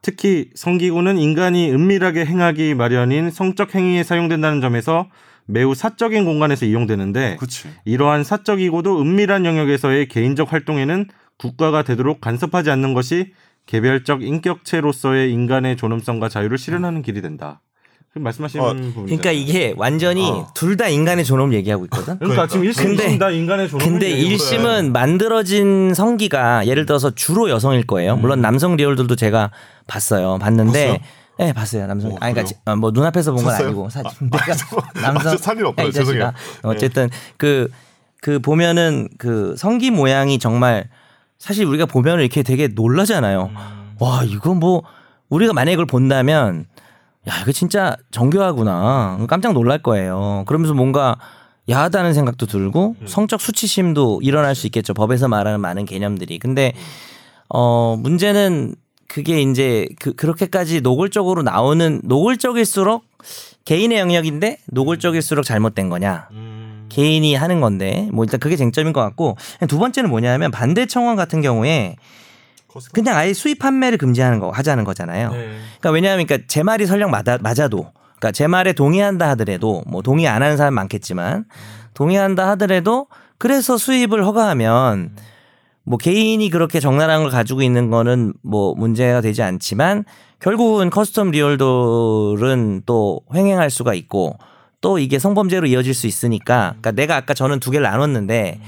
S1: 특히 성기구는 인간이 은밀하게 행하기 마련인 성적 행위에 사용된다는 점에서 매우 사적인 공간에서 이용되는데
S3: 그렇지.
S1: 이러한 사적이고도 은밀한 영역에서의 개인적 활동에는 국가가 되도록 간섭하지 않는 것이 개별적 인격체로서의 인간의 존엄성과 자유를 실현하는 길이 된다. 그 말씀하시는
S3: 어.
S2: 그러니까 이게 완전히
S3: 어.
S2: 둘다 인간의 존엄 얘기하고 있거든.
S1: 그러니까 지금 1심,
S2: 근데-
S1: 2심 다 인간의 존엄.
S2: 근데 1심은 만들어진 성기가 예를 들어서 주로 여성일 거예요. 물론 남성 리얼들도 제가 봤어요. 봤는데
S3: 봤어요?
S2: 네, 봤어요. 남성.
S3: 어,
S2: 아니, 그러니까 어, 뭐 눈앞에서 본 건? 아니고 사실
S3: 아, 아, [laughs]
S2: 남성
S3: 아, 살일
S2: 이 자식아.
S3: 죄송해요.
S2: 어, 어쨌든 그그 보면은 그 성기 모양이 정말 사실 우리가 보면 이렇게 되게 놀라잖아요. 와 이거 뭐 우리가 만약에 이걸 본다면 야 이거 진짜 정교하구나 깜짝 놀랄 거예요. 그러면서 뭔가 야하다는 생각도 들고 성적 수치심도 일어날 수 있겠죠. 법에서 말하는 많은 개념들이. 근데 어 문제는 그게 이제 그 그렇게까지 노골적으로 나오는 노골적일수록 개인의 영역인데 노골적일수록 잘못된 거냐. 개인이 하는 건데 뭐 일단 그게 쟁점인 것 같고 두 번째는 뭐냐면 반대 청원 같은 경우에 그냥 아예 수입 판매를 금지하는 거 하자는 거잖아요.
S1: 네.
S2: 그러니까 왜냐하면 그러니까 제 말이 설령 맞아, 맞아도 그러니까 제 말에 동의한다 하더라도 뭐 동의 안 하는 사람 많겠지만 동의한다 하더라도 그래서 수입을 허가하면 뭐 개인이 그렇게 적나라한 걸 가지고 있는 거는 뭐 문제가 되지 않지만 결국은 custom real doll은 또 횡행할 수가 있고 또 이게 성범죄로 이어질 수 있으니까 그러니까 내가 아까 저는 두 개를 나눴는데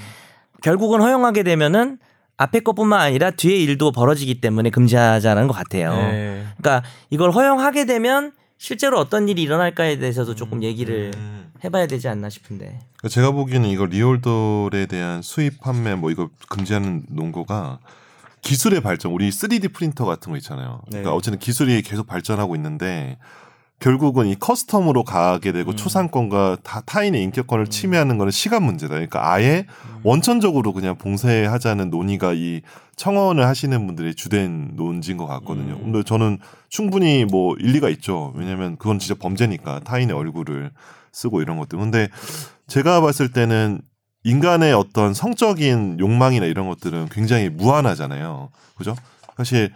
S2: 결국은 허용하게 되면은 앞에 것뿐만 아니라 뒤에 일도 벌어지기 때문에 금지하자는 것 같아요.
S1: 네.
S2: 그러니까 이걸 허용하게 되면 실제로 어떤 일이 일어날까에 대해서도 조금 얘기를 해봐야 되지 않나 싶은데.
S3: 그러니까 제가 보기에는 이거 리얼돌에 대한 수입 판매 뭐 이거 금지하는 논거가 기술의 발전, 우리 3D 프린터 같은 거 있잖아요.
S1: 네.
S3: 그러니까 어쨌든 기술이 계속 발전하고 있는데 결국은 이 커스텀으로 가게 되고 초상권과 다 타인의 인격권을 침해하는 거는 시간 문제다. 그러니까 아예 원천적으로 그냥 봉쇄하자는 논의가 이 청원을 하시는 분들의 주된 논지인 것 같거든요. 근데 저는 충분히 뭐 일리가 있죠. 왜냐하면 그건 진짜 범죄니까 타인의 얼굴을 쓰고 이런 것들. 근데 제가 봤을 때는 인간의 어떤 성적인 욕망이나 이런 것들은 굉장히 무한하잖아요. 그죠? 사실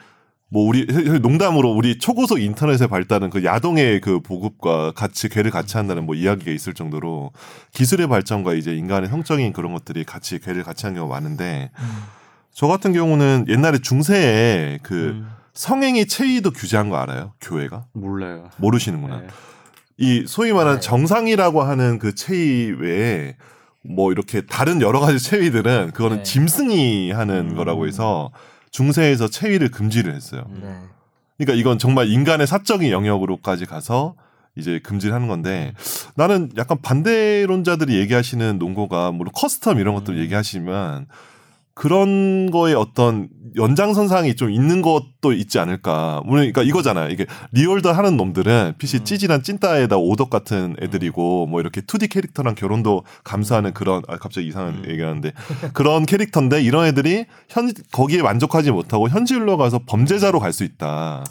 S3: 뭐 우리 농담으로 우리 초고속 인터넷의 발달은 그 야동의 그 보급과 같이 괴를 같이 한다는 뭐 이야기가 있을 정도로 기술의 발전과 이제 인간의 성적인 그런 것들이 같이 괴를 같이 하는 경우가 많은데 저 같은 경우는 옛날에 중세에 그
S1: 음.
S3: 성행위 체위도 규제한 거 알아요? 교회가
S1: 몰라요.
S3: 모르시는구나.
S1: 네.
S3: 이 소위 말하는
S2: 네.
S3: 정상이라고 하는 그 체위 외에 뭐 이렇게 다른 여러 가지 체위들은 그거는
S2: 네.
S3: 짐승이 하는
S1: 음.
S3: 거라고 해서 중세에서 체위를 금지를 했어요.
S2: 네.
S3: 그러니까 이건 정말 인간의 사적인 영역으로까지 가서 이제 금지를 하는 건데 나는 약간 반대론자들이 얘기하시는 논거가 물론 custom 이런 것들 얘기하시면 그런 거에 어떤 연장선상이 좀 있는 것도 있지 않을까. 물론 그러니까 이거잖아요. 이게 real doll 하는 놈들은 PC 찌질한 찐따에다 오덕 같은 애들이고 뭐 이렇게 2D 캐릭터랑 결혼도 감수하는 그런 아 갑자기 이상한 얘기하는데 그런 캐릭터인데 이런 애들이 현 거기에 만족하지 못하고 현실로 가서 범죄자로 갈 수 있다.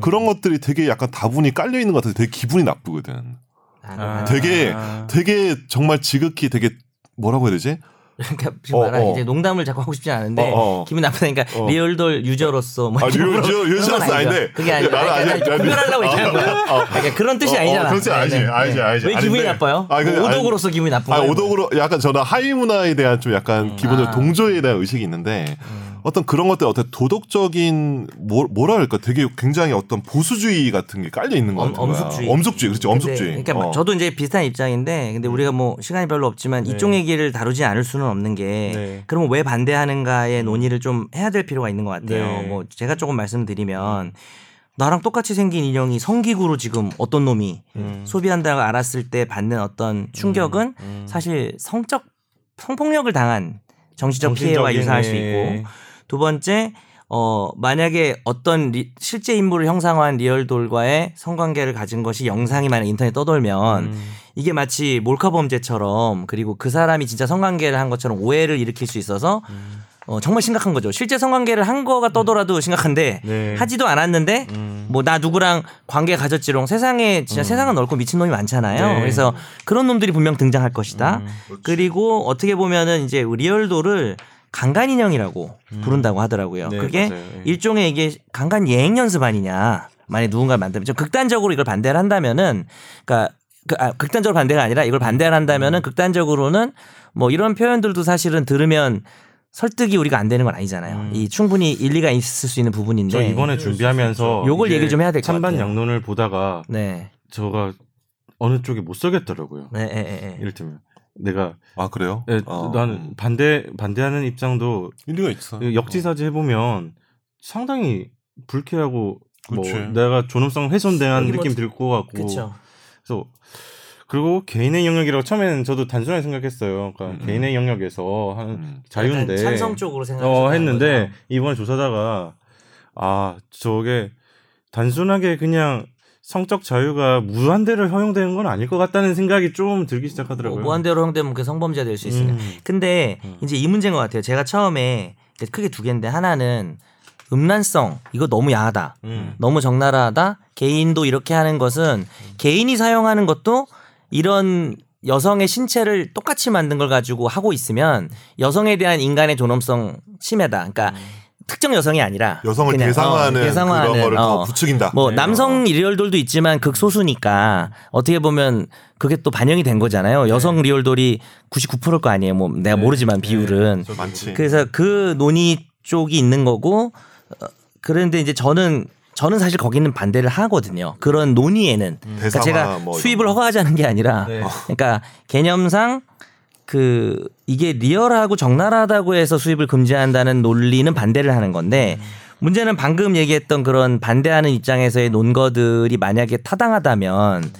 S3: 그런 것들이 되게 약간 다분히 깔려 있는 것 같아서 되게 기분이 나쁘거든.
S2: 아,
S3: 되게
S1: 아.
S3: 되게 정말 지극히 되게 뭐라고 해야 되지?
S2: 그러니까
S3: 어,
S2: 말하는
S3: 어.
S2: 이제 농담을 자꾸 하고 싶지 않은데
S3: 어, 어.
S2: 기분 나쁘다니까
S3: 어.
S2: 리얼돌 유저로서 뭐
S3: 아,
S2: 건
S3: 유저로서. 아닌데.
S2: 그게 아니라
S3: 나는
S2: 아니,
S3: 아니야,
S2: 아니. 구별하려고 얘기하는 거야.
S3: 어.
S2: 그러니까 그런 뜻이 아니잖아.
S3: 그렇지, 알지,
S2: 네, 네.
S3: 알지, 알지.
S2: 왜 기분이. 나빠요?
S3: 아,
S2: 뭐 오독으로서 기분이 나쁜
S3: 아,
S2: 거예요?
S3: 오독으로 약간 저는 하위 문화에 대한 좀 약간 기본적으로
S2: 아.
S3: 동조에 대한 의식이 있는데 어떤 그런 것들 어떤 도덕적인 뭐, 뭐라 할까 되게 굉장히 어떤 보수주의 같은 게 깔려 있는 것 거야.
S2: 엄숙주의.
S3: 엄숙주의. 그렇지.
S2: 근데
S3: 엄숙주의.
S2: 그러니까
S3: 어. 음.
S2: 저도 이제 비슷한 입장인데 근데 우리가 뭐 시간이 별로 없지만 이쪽 얘기를 다루지 않을 수는 없는 게
S1: 네.
S2: 그러면 왜 반대하는가의 논의를 좀 해야 될 필요가 있는 것 같아요.
S1: 네.
S2: 뭐 제가 조금 말씀드리면 나랑 똑같이 생긴 인형이 성기구로 지금 어떤 놈이
S1: 음.
S2: 소비한다고 알았을 때 받는 어떤 충격은
S1: 음.
S2: 사실 성적 성폭력을 당한
S1: 정신적인,
S2: 피해와 유사할 수
S1: 예.
S2: 있고 두 번째 어 만약에 어떤 리- 실제 인물을 형상화한 real doll과의 성관계를 가진 것이 영상이 만약 인터넷 떠돌면
S1: 음.
S2: 이게 마치 몰카 범죄처럼 그리고 그 사람이 진짜 성관계를 한 것처럼 오해를 일으킬 수 있어서 어, 정말 심각한 거죠. 실제 성관계를 한 거가 떠더라도 심각한데
S1: 네.
S2: 하지도 않았는데
S1: 음.
S2: 뭐나 누구랑 관계 가졌지롱 세상에 진짜 세상은 넓고 미친 놈이 많잖아요.
S1: 네.
S2: 그래서 그런 놈들이 분명 등장할 것이다.
S1: 음.
S2: 그리고 어떻게 보면은 이제 리얼도를 강간 인형이라고 부른다고 하더라고요.
S1: 네,
S2: 그게
S1: 맞아요. 예.
S2: 일종의 이게 강간 예행 연습 아니냐. 만약 누군가 만들면 좀 극단적으로 이걸 반대를 한다면은 그러니까 그, 아, 극단적으로 반대가 아니라 이걸 반대를
S1: 음.
S2: 한다면은 극단적으로는 뭐 이런 표현들도 사실은 들으면 설득이 우리가 안 되는 건 아니잖아요.
S1: 음.
S2: 이 충분히 일리가 있을 수 있는 부분인데.
S1: 저 이번에 준비하면서
S2: 요걸
S1: 이게
S2: 얘기를 좀 해야 될것
S1: 찬반
S2: 같아요.
S1: 양론을 보다가
S2: 네.
S1: 저가 어느 쪽에 못 서겠더라고요.
S2: 네, 네, 네, 네.
S1: 이를테면 내가
S3: 아 그래요?
S1: 예,
S3: 어,
S1: 나는
S3: 음.
S1: 반대 반대하는 입장도
S3: 일리가 있어.
S1: 역지사지 해보면 상당히 불쾌하고 뭐
S3: 그치.
S1: 내가 존엄성 훼손된
S2: 여기 뭐-
S1: 느낌 들 것 같고
S2: 그렇죠.
S1: 그래서 그리고 개인의 영역이라고 처음에는 저도 단순하게 생각했어요. 그러니까
S3: 음.
S1: 개인의 영역에서 하는
S3: 음.
S1: 자유인데
S2: 찬성 쪽으로 생각.
S1: 어 했는데 이번에 조사자가 아 저게 단순하게 그냥 성적 자유가 무한대로 허용되는 건 아닐 것 같다는 생각이 좀 들기
S2: 뭐
S1: 시작하더라고요.
S2: 무한대로 허용되면 그 성범죄가 될 수 있으니까.
S1: 음.
S2: 근데
S1: 음.
S2: 이제 이 문제인 것 같아요. 제가 처음에 크게 두 개인데 하나는 음란성 이거 너무 야하다.
S1: 음.
S2: 너무 적나라하다. 개인도 이렇게 하는 것은 개인이 사용하는 것도 이런 여성의 신체를 똑같이 만든 걸 가지고 하고 있으면 여성에 대한 인간의 존엄성 침해다. 그러니까 특정 여성이 아니라
S3: 여성을
S2: 그냥,
S3: 대상화하는,
S2: 어, 대상화하는,
S3: 그런 거를 더
S2: 어.
S3: 부추긴다.
S2: 뭐
S3: 네.
S2: 남성 리얼돌도 있지만 극소수니까 어떻게 보면 그게 또 반영이 된 거잖아요. 여성 리얼돌이 99%일 거 아니에요. 뭐 내가 모르지만 비율은.
S3: 어, 많지.
S2: 그래서 그 논의 쪽이 있는 거고 어, 그런데 이제 저는 저는 사실 거기는 반대를 하거든요. 그런 논의에는 그러니까
S3: 대상화
S2: 제가
S3: 뭐
S2: 수입을
S3: 거.
S2: 허가하자는 게 아니라
S1: 네.
S2: 그러니까 개념상 그 이게 리얼하고 적나라하다고 해서 수입을 금지한다는 논리는 반대를 하는 건데 문제는 방금 얘기했던 그런 반대하는 입장에서의 논거들이 만약에 타당하다면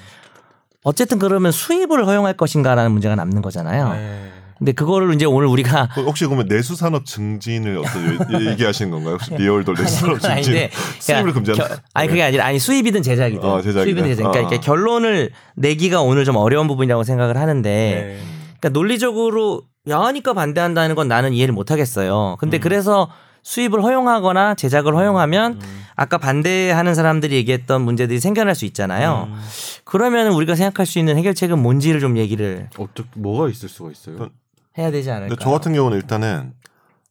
S2: 어쨌든 그러면 수입을 허용할 것인가라는 문제가 남는 거잖아요.
S1: 네.
S2: 근데 그거를 이제 오늘 우리가
S3: 그 혹시 그러면 내수 산업 증진을 어떤 얘기하시는 건가요? 혹시 리얼돌 내수 산업
S2: 그건
S3: 증진 [laughs] 수입을
S2: 그러니까
S3: 금지한다.
S2: 겨- 아니 그게 아니라 아니 수입이든 제작이든
S3: 어, 제작이든.
S2: 수입이든 제작. 그러니까
S3: 어, 어.
S2: 결론을 내기가 오늘 좀 어려운 부분이라고 생각을 하는데
S1: 네.
S2: 그러니까 논리적으로 야하니까 반대한다는 건 나는 이해를 못 하겠어요.
S3: 음.
S2: 근데 그래서 수입을 허용하거나 제작을 허용하면
S3: 음.
S2: 아까 반대하는 사람들이 얘기했던 문제들이 생겨날 수 있잖아요.
S1: 음.
S2: 그러면 우리가 생각할 수 있는 해결책은 뭔지를 좀 얘기를
S1: 어떻게 뭐가 있을 수가 있어요?
S2: 해야 되지 않을까?
S3: 저 같은 경우는 일단은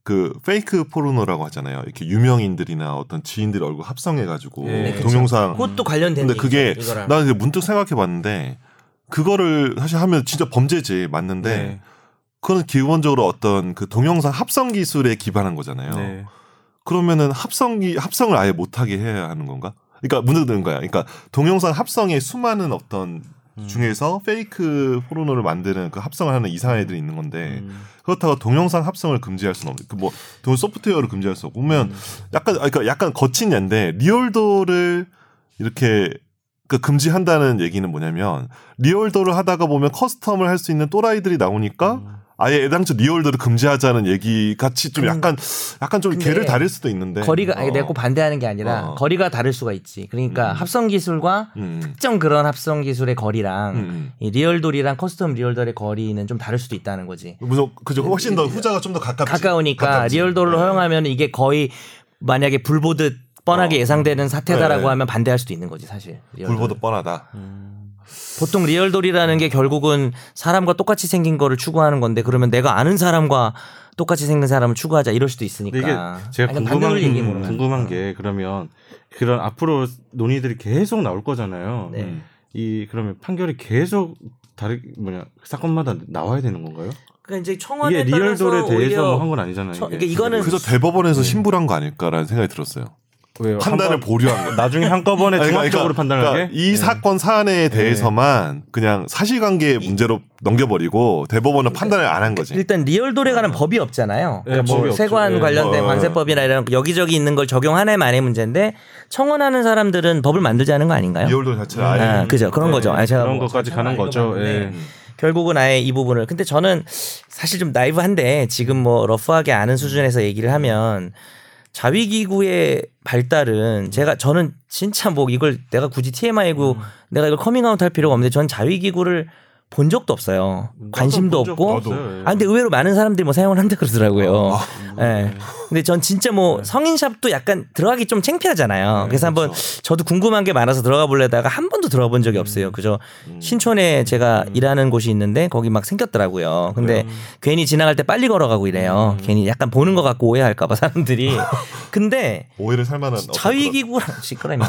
S3: 그 페이크 포르노라고 하잖아요. 이렇게 유명인들이나 어떤 지인들 얼굴 합성해가지고
S1: 네, 그쵸.
S3: 동영상.
S2: 그것도 관련된
S3: 근데 그게. 나는 이제 문득 생각해봤는데 그거를 사실 하면 진짜 범죄지 맞는데
S1: 네.
S3: 그거는 기본적으로 어떤 그 동영상 합성 기술에 기반한 거잖아요.
S1: 네.
S3: 그러면은 합성기 합성을 아예 못하게 해야 하는 건가? 그러니까 문득 드는 거야. 그러니까 동영상 합성에 수많은 어떤
S1: 음.
S3: 중에서 페이크 포르노를 만드는 그 합성을 하는 이상한 애들이 있는 건데
S1: 음.
S3: 그렇다고 동영상 합성을 금지할 수는 없고 그뭐 소프트웨어를 금지할 수 없고 그러면
S1: 음.
S3: 약간 아, 그러니까 약간 거친 예인데 real doll을 이렇게 그 금지한다는 얘기는 뭐냐면 real doll을 하다가 보면 custom을 할 수 있는 또라이들이 나오니까
S1: 음.
S3: 아예 애당초 real doll을 금지하자는 얘기 같이 좀
S2: 근-
S3: 약간 약간 좀 궤가 다를 수도 있는데
S2: 거리가 아니
S3: 어.
S2: 내가 꼭 반대하는 게 아니라
S3: 어.
S2: 거리가 다를 수가 있지. 그러니까
S3: 음.
S2: 합성 기술과
S3: 음,
S2: 특정 그런 합성 기술의 거리랑
S3: 음,
S2: 이 리얼돌이랑 커스텀 리얼돌의 거리는 좀 다를 수도 있다는 거지.
S3: 음. 무슨 그죠 훨씬 더 후자가 좀 더 가깝지
S2: 가까우니까
S3: 가깝지.
S2: 리얼돌로
S3: 네.
S2: 허용하면 이게 거의 만약에 불보듯 뻔하게
S3: 어.
S2: 예상되는 사태다라고
S3: 네.
S2: 하면 반대할 수도 있는 거지 사실. real doll.
S3: 불보듯 뻔하다.
S2: 보통 real doll이라는 게 결국은 사람과 똑같이 생긴 거를 추구하는 건데 그러면 내가 아는 사람과 똑같이 생긴 사람을 추구하자 이럴 수도 있으니까.
S1: 이게 제가
S2: 아니,
S1: 궁금한, 음. 궁금한 게 그러면 그런 앞으로 논의들이 계속 나올 거잖아요.
S2: 네.
S3: 음.
S1: 이 그러면 판결이 계속 다르 뭐냐 사건마다 나와야 되는 건가요?
S2: 그러니까 이제 청원에
S1: 이게 리얼돌에 대해서 뭐 한 건 아니잖아요.
S2: 저-
S1: 이게.
S2: 그러니까 이거는
S3: 그래서 대법원에서
S1: 네.
S3: 신불한 거 아닐까라는 생각이 들었어요.
S1: 왜요?
S3: 판단을
S1: 한번-
S3: 보류한 거.
S1: 나중에 한꺼번에 종합적으로 판단하게
S3: 그러니까 이
S1: 네.
S3: 사건 사안에 대해서만 그냥 사실관계 문제로 넘겨버리고 대법원은 판단을 안 한 거지.
S2: 일단 리얼돌에 관한 법이 없잖아요.
S1: 네,
S2: 그러니까 뭐
S1: 법이 없죠.
S2: 세관
S1: 네.
S2: 관련된
S3: 어.
S2: 관세법이나 이런 여기저기 있는 걸 적용하는 만의 문제인데 청원하는 사람들은 법을 만들자는 거 아닌가요?
S3: 리얼돌 자체를 아예
S2: 아, 그죠. 그런
S1: 네,
S2: 거죠. 아니, 제가
S1: 그런
S2: 뭐
S1: 것까지
S2: 참
S1: 가는 거죠. 예.
S3: 음.
S2: 결국은 아예 이 부분을. 근데 저는 사실 좀 나이브한데 지금 뭐 rough하게 아는 수준에서 얘기를 하면 자위기구의 발달은 제가 저는 진짜 뭐 이걸 내가 굳이 TMI고 내가 이걸 커밍아웃 할 필요가 없는데 전 자위기구를 본 적도 없어요. 관심도 없고. 아 근데 의외로 많은 사람들이 뭐 사용을 한다 그러더라고요.
S3: 아,
S2: 예. 근데 전 진짜 뭐
S1: 네.
S2: 성인샵도 약간 들어가기 좀 창피하잖아요. 그래서 한번 저도 궁금한 게 많아서 들어가 보려다가 한 번도 들어가 본 적이 없어요. 그저 신촌에 제가 일하는 곳이 있는데 거기 막 생겼더라고요. 근데 괜히 지나갈 때 빨리 걸어가고 이래요. 괜히 약간 보는 것 같고 오해할까 봐 사람들이. [laughs] 근데
S3: 오해를 살 만한
S2: 자위기구랑 [laughs] 시끄러워.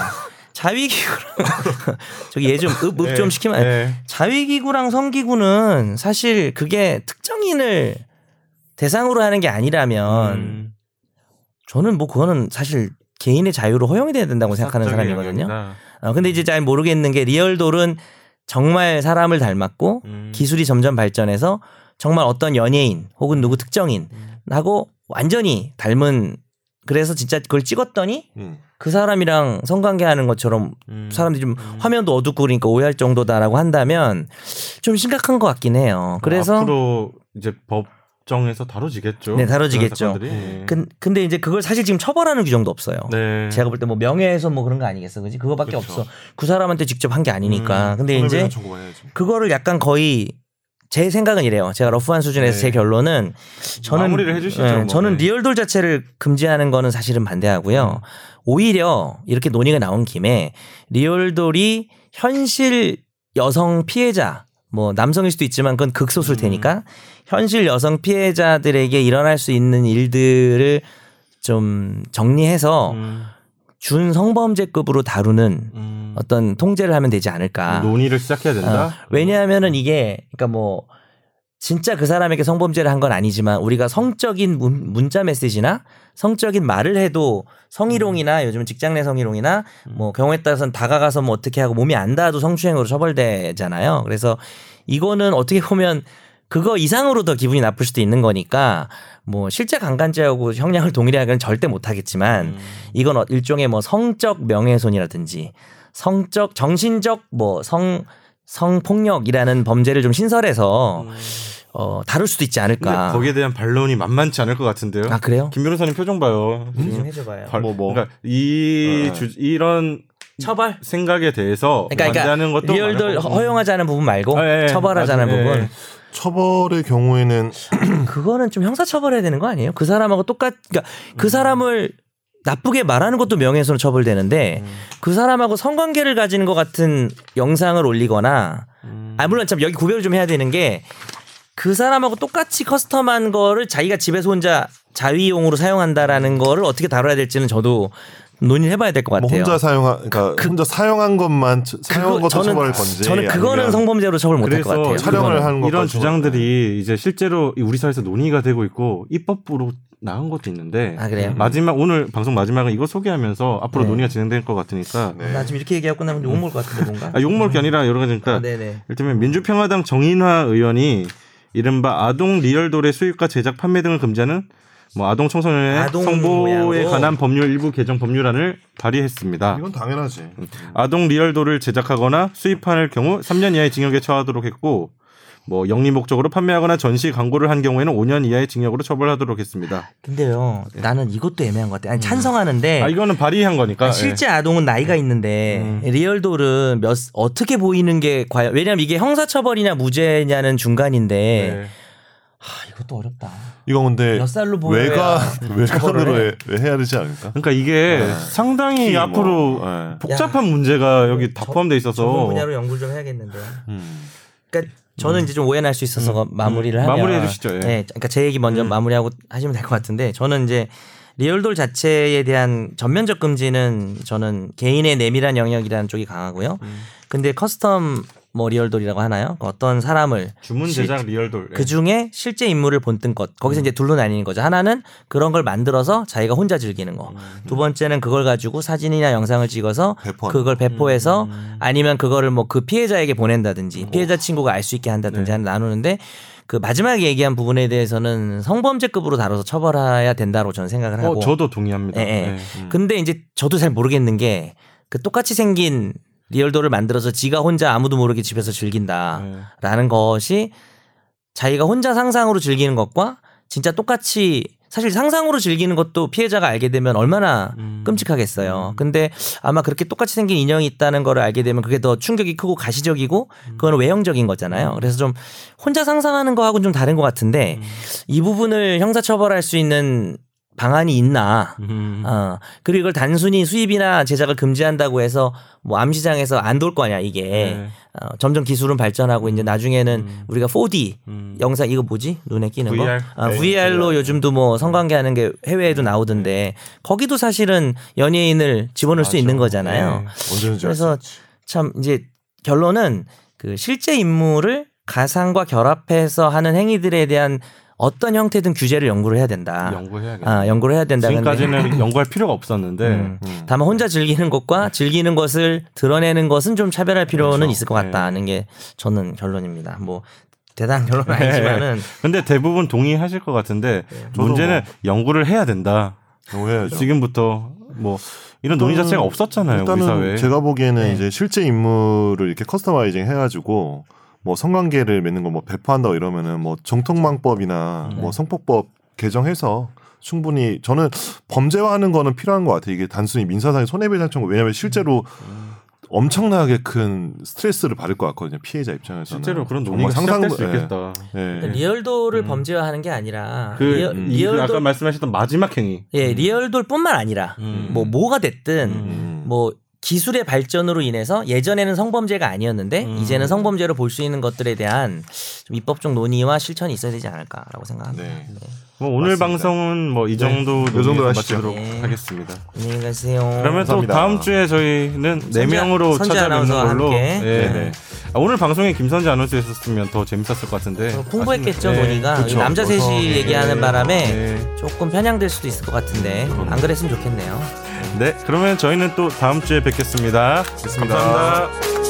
S2: 자위기구랑 [laughs] 저기 얘 좀 읍읍 좀 시키면
S1: 네.
S2: 자위기구랑 성기구는 사실 그게 특정인을 대상으로 하는 게 아니라면
S1: 음.
S2: 저는 뭐 그거는 사실 개인의 자유로 허용이 돼야 된다고 생각하는 사람이거든요.
S1: 영역이다.
S2: 어, 근데 이제 잘 모르겠는 게 리얼돌은 정말 사람을 닮았고
S1: 음.
S2: 기술이 점점 발전해서 정말 어떤 연예인 혹은 누구 특정인 하고 완전히 닮은 그래서 진짜 그걸 찍었더니
S3: 음.
S2: 그 사람이랑 성관계 하는 것처럼
S1: 음.
S2: 사람들이 좀 화면도 어둡고 그러니까 오해할 정도다라고 한다면 좀 심각한 것 같긴 해요. 그래서
S1: 앞으로 이제 법 법정에서 다뤄지겠죠.
S2: 네, 다뤄지겠죠.
S1: 네.
S2: 근, 근데 이제 그걸 사실 지금 처벌하는 규정도 없어요.
S1: 네.
S2: 제가 볼 때 뭐 명예훼손 뭐 그런 거 아니겠어, 그지? 그거밖에
S3: 그렇죠.
S2: 없어. 그 사람한테 직접 한 게 아니니까.
S1: 음,
S2: 근데 이제. 그거를 약간 거의 제 생각은 이래요. 제가 러프한 수준에서
S1: 네.
S2: 제 결론은 저는
S1: 마무리를 해주시죠,
S2: 예,
S1: 뭐.
S2: 저는
S1: 네.
S2: 리얼돌 자체를 금지하는 거는 사실은 반대하고요.
S1: 음.
S2: 오히려 이렇게 논의가 나온 김에 리얼돌이 현실 여성 피해자 뭐 남성일 수도 있지만 그건 극소수일
S1: 음.
S2: 테니까 현실 여성 피해자들에게 일어날 수 있는 일들을 좀 정리해서
S1: 음,
S2: 준 성범죄급으로 다루는
S1: 음.
S2: 어떤 통제를 하면 되지 않을까.
S1: 논의를 시작해야 된다.
S2: 어, 왜냐하면은 이게 그러니까 뭐 진짜 그 사람에게 성범죄를 한 건 아니지만 우리가 성적인 문, 문자 메시지나 성적인 말을 해도 성희롱이나 요즘 직장 내 성희롱이나 뭐 경우에 따라서는 다가가서 뭐 어떻게 하고 몸이 안 닿아도 성추행으로 처벌되잖아요. 그래서 이거는 어떻게 보면 그거 이상으로 더 기분이 나쁠 수도 있는 거니까 뭐 실제 강간죄하고 형량을 동일히 하기는 절대 못 하겠지만
S1: 음.
S2: 이건 어- 일종의 뭐 성적 명예훼손이라든지 성적 정신적 뭐 성 성폭력이라는 범죄를 좀 신설해서 어 다룰 수도 있지 않을까.
S1: 거기에 대한 반론이 만만치 않을 것 같은데요.
S2: 아 그래요?
S1: 김 변호사님 표정 봐요.
S2: 얘기 좀 해줘봐요.
S1: 발-
S3: 뭐, 뭐.
S1: 그러니까 이
S3: 네.
S1: 주, 이런
S2: 처벌.
S1: 생각에 대해서
S2: 그러니까,
S1: 반대하는
S2: 그러니까
S1: 것도 거고.
S2: 허용하지 않은 부분 말고
S1: 아, 예, 예.
S2: 처벌하자는. 부분.
S1: 예.
S3: 처벌의 경우에는 [clears throat]
S2: 그거는 좀 형사 처벌해야 되는 거 아니에요? 그 사람하고 똑같. 그러니까
S1: 음.
S2: 그 사람을 나쁘게 말하는 것도 명예훼손 처벌되는데
S1: 음.
S2: 그 사람하고 성관계를 가지는 것 같은 영상을 올리거나
S1: 음.
S2: 아 물론 참 여기 구별을 좀 해야 되는 게 그 사람하고 똑같이 커스텀한 거를 자기가 집에서 혼자 자위용으로 사용한다라는 거를 어떻게 다뤄야 될지는 저도 논의를 해봐야
S3: 될것뭐
S2: 같아요.
S3: 혼자 사용한 그러니까 혼자 사용한 것만 처- 사용한 것도 처벌할 건지
S2: 저는 그거는 성범죄로 처벌 못할 것
S1: 그래서
S2: 같아요.
S3: 촬영을. 하는
S1: 이런
S3: 처벌-
S1: 주장들이 이제 실제로 우리 사회에서 논의가 되고 있고 입법부로 나온 것도 있는데
S2: 아 그래요?
S1: 마지막 오늘 방송 마지막은 이거 소개하면서 앞으로
S2: 네.
S1: 논의가 진행될 것 같으니까
S3: 네.
S2: 나 지금 이렇게 얘기하고 끝나면 욕 먹을 것 같은데 뭔가.
S1: 아, 욕먹을 게 아니라 여러 가지니까
S2: 아, 네네.
S1: 이를테면 민주평화당 정인화 의원이 이른바 아동 리얼돌의 수입과 제작 판매 등을 금지하는 뭐 아동 청소년의
S2: 아동
S1: 성보에
S2: 모양으로.
S1: 관한 법률 일부 개정 법률안을 발의했습니다.
S3: 이건 당연하지.
S1: 아동 리얼돌을 제작하거나 수입할 경우 3년 이하의 징역에 처하도록 했고 뭐 영리 목적으로 판매하거나 전시 광고를 한 경우에는 5년 이하의 징역으로 처벌하도록 했습니다.
S2: 근데요, 나는 이것도 애매한 것 같아. 아니 찬성하는데
S1: 아 이거는 발의한 거니까.
S2: 아, 실제 아동은 나이가 있는데
S1: 음.
S2: 리얼돌은 몇 어떻게 보이는 게 과연 왜냐면 이게 형사처벌이냐 무죄냐는 중간인데
S1: 예. 네.
S2: 아, 이것도 어렵다.
S3: 이거 근데
S2: 몇 살로 보여야
S3: 외가 [laughs] 외관으로
S2: 해?
S3: 해야 되지 않을까?
S1: 그러니까 이게
S3: 네.
S1: 상당히
S3: 키
S1: 앞으로
S3: 뭐, 네.
S1: 복잡한 문제가 여기 다
S2: 저-
S1: 포함돼 있어서
S2: 전문 분야로 연구를 좀 해야겠는데.
S3: 음.
S2: 그러니까 저는 이제 좀 오해 날 수 있어서 마무리를 하면
S1: 마무리해 주시죠, 예.
S2: 네, 그러니까 제 얘기 먼저
S1: 음.
S2: 마무리하고 하시면 될 것 같은데 저는 이제 리얼돌 자체에 대한 전면적 금지는 저는 개인의 내밀한 영역이라는 쪽이 강하고요.
S1: 음.
S2: 근데 custom 뭐 리얼돌이라고 하나요? 그 어떤 사람을
S1: 주문
S2: 실-
S1: 제작 리얼돌. 예.
S2: 그 중에 실제 인물을 본뜬 것
S1: 음.
S2: 거기서 이제 둘로 나뉘는 거죠. 하나는 그런 걸 만들어서 자기가 혼자 즐기는 거.
S1: 음.
S2: 두 번째는 그걸 가지고 사진이나 영상을 찍어서
S3: 배포하는
S2: 그걸 배포해서
S1: 음.
S2: 아니면 그거를 뭐 그 피해자에게 보낸다든지 피해자 친구가 알 수 있게 한다든지
S1: 네.
S2: 하는 나누는데 그 마지막에 얘기한 부분에 대해서는 성범죄급으로 다뤄서 처벌해야 된다고 저는 생각을 하고.
S1: 어, 저도 동의합니다.
S2: 예, 예.
S1: 예.
S3: 음.
S2: 근데 이제 저도 잘 모르겠는 게 그 똑같이 생긴 리얼돌을 만들어서 지가 혼자 아무도 모르게 집에서 즐긴다라는
S1: 예.
S2: 것이 자기가 혼자 상상으로 즐기는 것과 진짜 똑같이 사실 상상으로 즐기는 것도 피해자가 알게 되면 얼마나
S1: 음.
S2: 끔찍하겠어요.
S1: 음.
S2: 근데 아마 그렇게 똑같이 생긴 인형이 있다는 거를 알게 되면 그게 더 충격이 크고 가시적이고 그건 외형적인 거잖아요. 그래서 좀 혼자 상상하는 거하고는 좀 다른 것 같은데 이 부분을 형사처벌할 수 있는 방안이 있나?
S1: 음.
S2: 어, 그리고 이걸 단순히 수입이나 제작을 금지한다고 해서 뭐 암시장에서 안 돌 거냐 이게
S1: 네.
S2: 어, 점점 기술은 발전하고 이제 나중에는
S1: 음.
S2: 우리가 4D
S1: 음.
S2: 영상 이거 뭐지 눈에 끼는
S1: VR?
S2: 거 아,
S3: 네,
S2: VR로
S3: VR.
S2: 요즘도 뭐 성관계 하는 게 해외에도 나오던데 거기도 사실은 연예인을 집어넣을 수
S1: 맞아.
S2: 있는 거잖아요.
S1: 네.
S2: 그래서. 참 이제 결론은 그 실제 인물을 가상과 결합해서 하는 행위들에 대한 어떤 형태든 규제를 연구를 해야 된다.
S1: 연구해야겠다.
S2: 아, 연구를 해야 된다.
S1: 지금까지는 연구할 필요가 없었는데
S2: 음.
S3: 음.
S2: 다만 혼자 즐기는 것과 즐기는 것을 드러내는 것은 좀 차별할 필요는
S1: 그렇죠.
S2: 있을 것 같다는 게 저는 결론입니다. 뭐 대단한 결론은
S1: 네.
S2: 아니지만은 [laughs]
S1: 근데 대부분 동의하실 것 같은데 문제는 연구를 해야 된다.
S3: 해야죠.
S1: 지금부터 뭐 이런 논의 자체가 없었잖아요 우리
S3: 일단은
S1: 사회에.
S3: 제가 보기에는
S2: 네.
S3: 이제 실제 인물을 이렇게 커스터마이징 해가지고 뭐 성관계를 맺는 걸 뭐 배포한다 이러면은 뭐 정통망법이나
S2: 네.
S3: 뭐 성폭법 개정해서 충분히 저는 범죄화하는 거는 필요한 것 같아요. 이게 단순히 민사상의 손해배상 청구 왜냐하면 실제로
S2: 음.
S3: 엄청나게 큰 스트레스를 받을 것 같거든요. 피해자 입장에서는
S1: 실제로 그런 논의가 시작될 수
S3: 예,
S1: 있겠다.
S3: 예.
S2: 그러니까 리얼돌을
S1: 음.
S2: 범죄화하는 게 아니라
S1: 그,
S2: 리얼,
S3: 음,
S1: 이- 그
S2: 리얼돌
S1: 아까 말씀하셨던 마지막 행위.
S2: 예 리얼돌뿐만 아니라
S1: 음.
S2: 뭐 뭐가 됐든
S3: 음.
S2: 뭐 기술의 발전으로 인해서 예전에는 성범죄가 아니었는데
S1: 음.
S2: 이제는 성범죄로 볼 수 있는 것들에 대한 좀 입법적 논의와 실천이 있어야 되지 않을까라고 생각합니다.
S3: 네.
S2: 네.
S1: 뭐 오늘
S3: 맞습니다.
S1: 방송은 뭐 이 정도
S3: 이 정도로 하시죠.
S1: 마치도록
S2: 네.
S1: 하겠습니다.
S2: 안녕히 가세요.
S1: 그러면 또
S3: 감사합니다.
S1: 다음 주에 저희는 네 명으로
S2: 선재
S1: 찾아뵙는 걸로.
S2: 함께.
S1: 예.
S3: 네네.
S1: 아, 오늘 방송에 김선재 아나운서 있었으면 더 재밌었을 것 같은데.
S2: 어, 풍부했겠죠
S1: 아쉽네.
S2: 논의가
S3: 그쵸.
S2: 남자 셋이
S3: 어서,
S2: 얘기하는
S1: 네.
S2: 바람에
S1: 네.
S2: 조금 편향될 수도 있을 것 같은데 안 그랬으면 좋겠네요.
S1: 네, 그러면 저희는 또 다음 주에 뵙겠습니다.
S3: 좋습니다.
S1: 감사합니다.